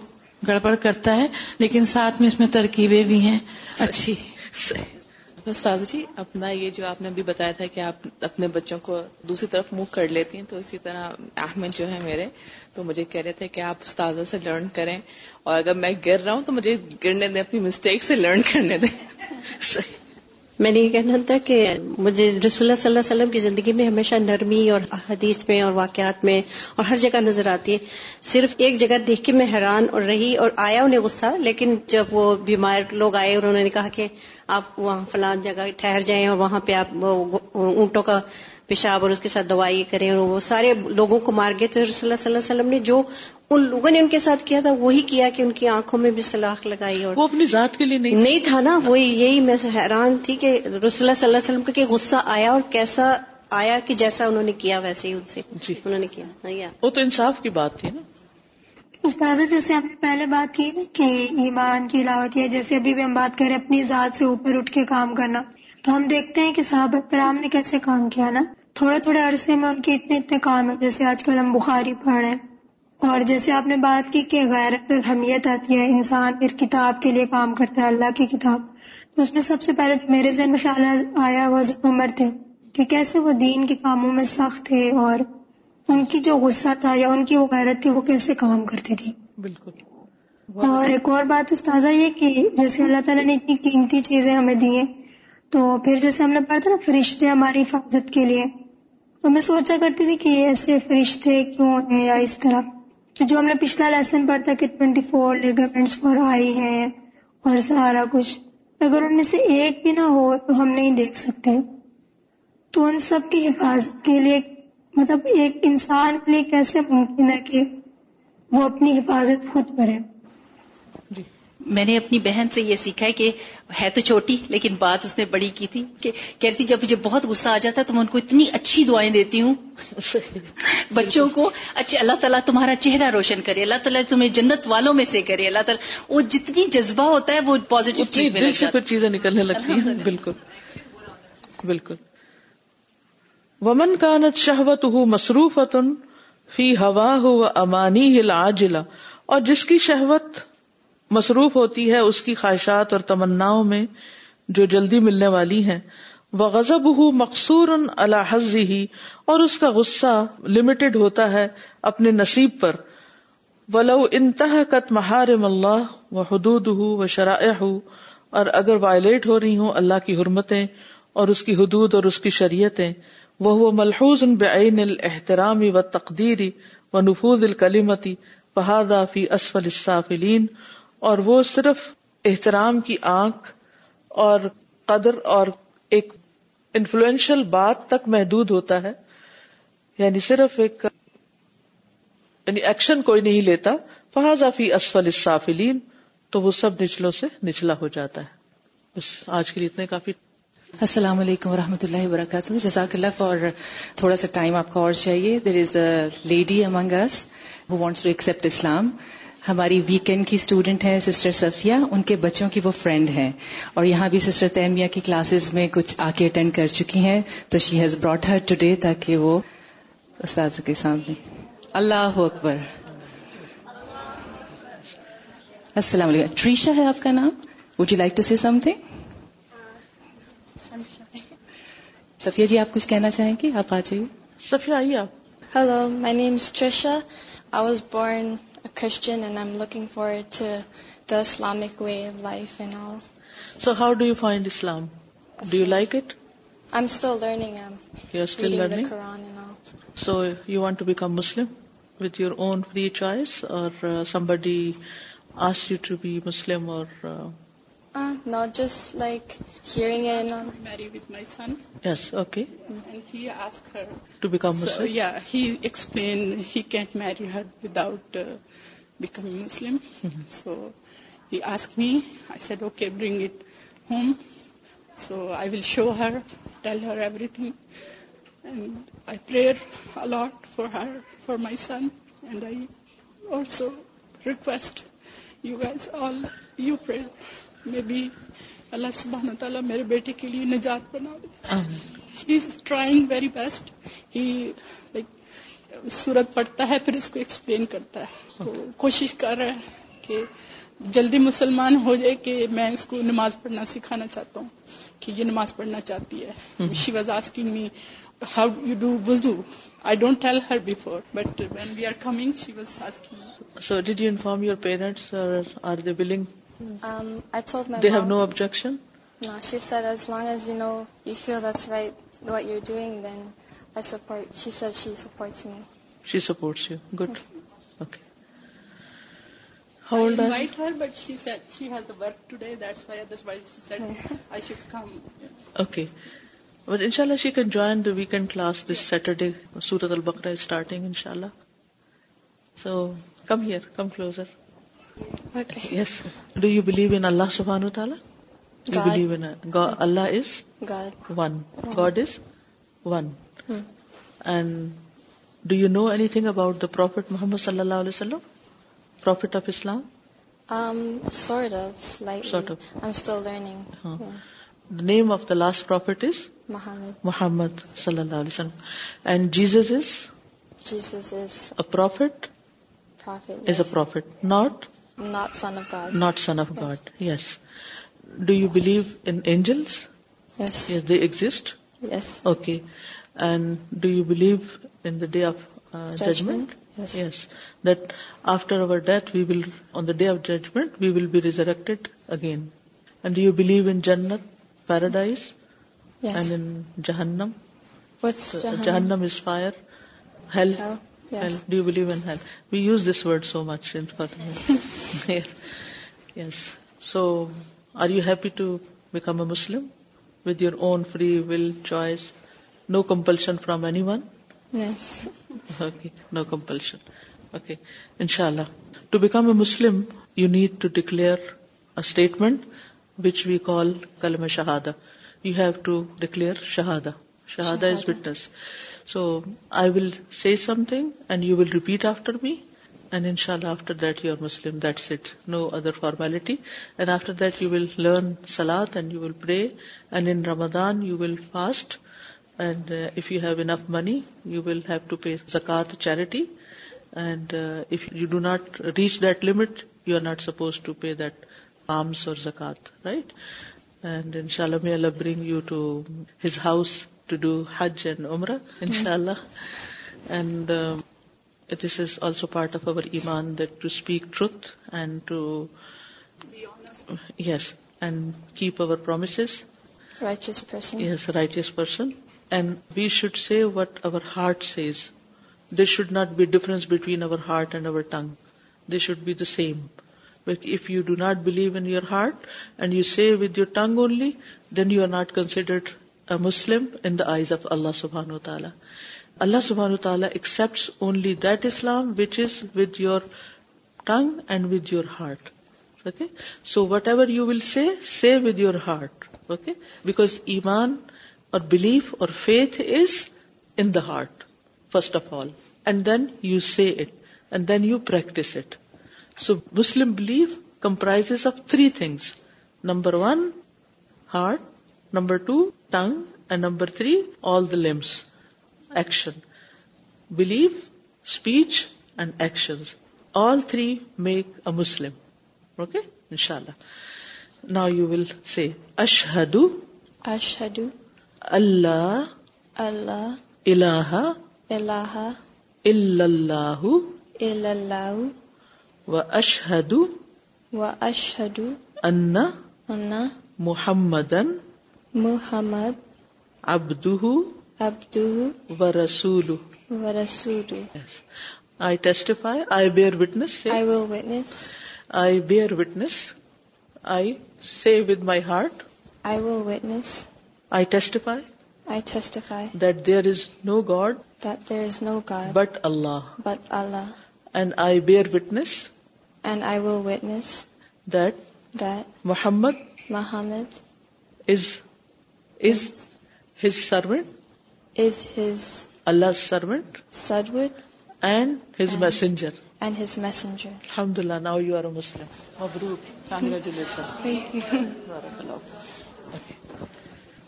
گڑبڑ کرتا ہے لیکن ساتھ میں اس میں ترکیبیں بھی ہیں اچھی استاد جی اپنا یہ جو آپ نے ابھی بتایا تھا کہ آپ اپنے بچوں کو دوسری طرف منہ کر لیتی ہیں تو اسی طرح احمد جو ہے میرے تو مجھے کہہ رہے تھے کہ آپ استاذہ سے لرن کریں اور اگر میں گر رہا ہوں تو مجھے گرنے دیں اپنی مسٹیک سے لرن کرنے دیں میں نے یہ کہنا تھا کہ مجھے رسول اللہ صلی اللہ علیہ وسلم کی زندگی میں ہمیشہ نرمی اور حدیث میں اور واقعات میں اور ہر جگہ نظر آتی ہے صرف ایک جگہ دیکھ کے میں حیران اور رہی اور آیا انہیں غصہ لیکن جب وہ بیمار لوگ آئے اور انہوں نے کہا کہ آپ وہاں فلاں جگہ ٹھہر جائیں اور وہاں پہ آپ اونٹوں کا پیشاب اور اس کے ساتھ دوائی کریں اور وہ سارے لوگوں کو مار گئے تھے رسول اللہ صلی اللہ وسلم نے جو ان لوگوں نے ان کے ساتھ کیا تھا وہی کیا کہ ان کی آنکھوں میں بھی سلاخ لگائی اور وہ اپنی ذات کے لیے نہیں نہیں تھا نا وہی یہی میں حیران تھی کہ رسول اللہ صلی اللہ علیہ وسلم کا غصہ آیا اور کیسا آیا کہ جیسا انہوں نے کیا ویسے ہی ان سے جی انہوں نے کیا ہاں، وہ تو انصاف کی بات تھی نا استاز جیسے نے پہلے بات کی نا کہ ایمان کی علاوت جیسے ابھی بھی ہم بات اپنی ذات سے اوپر اٹھ کے کام کرنا تو ہم دیکھتے ہیں کہ کرام نے کیسے کام کیا نا تھوڑے تھوڑے عرصے میں ان کے اتنے اتنے کام ہیں جیسے آج کل ہم بخاری پڑھ رہے ہیں اور جیسے آپ نے بات کی کہ غیر اہمیت آتی ہے انسان پھر کتاب کے لیے کام کرتا ہے اللہ کی کتاب تو اس میں سب سے پہلے میرے ذہن میں خیال آیا وہ عمر تھے کہ کیسے وہ دین کے کاموں میں سخت تھے اور ان کی جو غصہ تھا یا ان کی وہ غیرت تھی وہ کیسے کام کرتی تھی بالکل اور ایک اور بات استاذہ یہ کہ جیسے اللہ تعالیٰ نے اتنی قیمتی چیزیں ہمیں دی ہیں تو پھر جیسے ہم نے پڑھا تھا نا فرشتے ہماری حفاظت کے لیے تو میں سوچا کرتی تھی کہ ایسے فرشتے کیوں ہیں یا اس طرح تو جو ہم نے پچھلا لیسن پڑھتا کہ twenty four ligaments for eye ہیں اور سارا کچھ اگر ان میں سے ایک بھی نہ ہو تو ہم نہیں دیکھ سکتے تو ان سب کی حفاظت کے لیے مطلب ایک انسان کے لیے کیسے ممکن ہے کہ وہ اپنی حفاظت خود کرے جی۔ میں نے اپنی بہن سے یہ سیکھا ہے کہ ہے تو چھوٹی لیکن بات اس نے بڑی کی تھی کہ جب مجھے بہت غصہ آ جاتا ہے تو میں ان کو اتنی اچھی دعائیں دیتی ہوں [laughs] بچوں کو اچھا اللہ تعالیٰ تمہارا چہرہ روشن کرے اللہ تعالیٰ تمہیں جنت والوں میں سے کرے اللہ تعالیٰ وہ جتنی جذبہ ہوتا ہے وہ پازیٹیو چیز چیزیں نکلنے لگتی ہیں بالکل بالکل ومن کانت کا نت شہوت فی ہوا ہو امانی اور جس کی شہوت مصروف ہوتی ہے اس کی خواہشات اور تمنا جو جلدی ملنے والی ہیں وہ غزب ہوں مقصور الحضی ہی اور اس کا غصہ لمیٹڈ ہوتا ہے اپنے نصیب پر و انتہ کت مہار اللہ و حدود ہُ و شرائع ہو اور اگر وائلیٹ ہو رہی ہوں اللہ کی حرمتیں اور اس کی حدود اور اس کی شریعتیں وہ ملحوظ بعین الحترامی و تقدیری و الکلیمتی القلیمتی فہذا اسفل السافلین اور وہ صرف احترام کی آنکھ اور قدر اور ایک انفلوئنشل بات تک محدود ہوتا ہے یعنی صرف ایک یعنی ایکشن کوئی نہیں لیتا فہذا فی اسفل الصافلین تو وہ سب نچلوں سے نچلا ہو جاتا ہے بس آج کے لیے اتنے کافی السلام علیکم و رحمۃ اللہ وبرکاتہ جزاک اللہ فار تھوڑا سا ٹائم آپ کو اور چاہیے there is the lady among us wants to accept Islam ہماری ویکینڈ کی اسٹوڈینٹ ہیں سسٹر صفیہ ان کے بچوں کی وہ فرینڈ ہیں اور یہاں بھی سسٹر تیمیہ کی کلاسز میں کچھ آ کے اٹینڈ کر چکی ہیں تو she has brought her today تاکہ وہ استاد کے سامنے اللہ اکبر السلام علیکم ٹریشا ہے آپ کا نام would you like to see something Safia ji آپ کچھ کہنا چاہیں گی آپ آ جائیے صفیہ آئیے آپ hello my name is Trisha I was born Christian and I am looking for the Islamic way of life and all so how do you find Islam do you like it I am still learning you still learning so you want to become Muslim with your own free choice اور somebody ask you to be Muslim اور Ah, not just like hearing it. She asked to marry with my son. Yes, okay. And he asked her to become Muslim. Yeah, he explained he can't marry her without uh, becoming Muslim. Mm-hmm. So he asked me. I said, okay, bring it home. So I will show her, tell her everything. And I prayed a lot for her, for my son. And I also request you guys all, you pray میں بھی اللہ و تعالیٰ میرے بیٹے کے لیے نجات بنا دے he is trying very best he like صورت پڑھتا ہے پھر اس کو ایکسپلین کرتا ہے تو کوشش کر رہا ہے کہ جلدی مسلمان ہو جائے کہ میں اس کو نماز پڑھنا سکھانا چاہتا ہوں کہ یہ نماز پڑھنا چاہتی ہے she was asking me how you do wuzu I don't tell her before but when we are coming she was asking so did you inform your parents are they willing she can join the weekend class this Saturday سورت البقرا starting ان شاء اللہ so come here come closer do you believe in Allah سبحان تعالیٰ Allah is one God is one and do you know any thing about the prophet Muhammad صلی اللہ علیہ وسلم prophet of Islam name of the last prophet is Muhammad صلی اللہ علیہ وسلم and Jesus is Jesus is a prophet is a prophet not not not son of God yes do you believe angels yes they exist yes okay and do you believe in day of judgment yes that after our death we will on the day of judgement we will be resurrected again and do you believe in جنت paradise and in جہنم جہنم is fire hell and do you believe in hit we use this word so much yes so are you happy to become a Muslim with your own free will choice no compulsion from any ونکے no compulsion okay ان شاء اللہ to become a Muslim you need to declare a statement which we call کل a شہاد you have to declare شہادا شہادا is bits so I will say something and you will repeat after me and ان شاء اللہ after that you are Muslim it no other formality and after that you will learn salad and you will pray and in you will fast and if you have enough money you will have to pay زکات charity and if you do not reach that limit you are not suppose to pay that alms or زکات right and ان شاء اللہ may Allah bring you to his house to do Hajj and Umrah, inshallah. And um, this is also part of our Iman, that to speak truth and to be honest. Yes, and keep our promises. Righteous person. Yes, righteous person. And we should say what our heart says. There should not be difference between our heart and our tongue. They should be the same. But if you do not believe in your heart and you say with your tongue only, then you are not considered Muslim in the eyes of Allah سبحان و تعالیٰ Allah سبحان و تعالیٰ accept only that Islam which is with your tongue and with your heart okay so whatever you will C C with your heart okay because ایمان or belief or faith is in the heart first of all and then you say it and then you practice it so Muslim belief comprise of three things number one heart number two tongue and number three all the limbs action believe speech and action all three make a Muslim okay ان شاء اللہ now you will see اشہد اشہد اللہ اللہ اللہ اللہ الاح اللہ و اشہد و اشہد ان محمدن محمد ابد رسول I testify I bear witness I witness I bear witness I see with my heart I vow witness I testify I testify that there is no God that there is no God but Allah but Allah and I bear witness and I vow witness that that Muhammad Muhammad is is is his servant his Allah servant servant and and his his messenger messenger الحمد للہ now you are a Muslim مبروک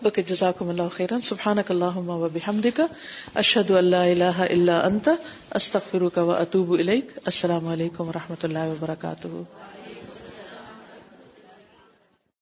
okay جزاکم اللہ خیر سبحانک اللہم و بحمدک اشہد ان لا الہ الا انت استغفرک و اتوب الیک السلام علیکم و رحمۃ اللہ وبرکاتہ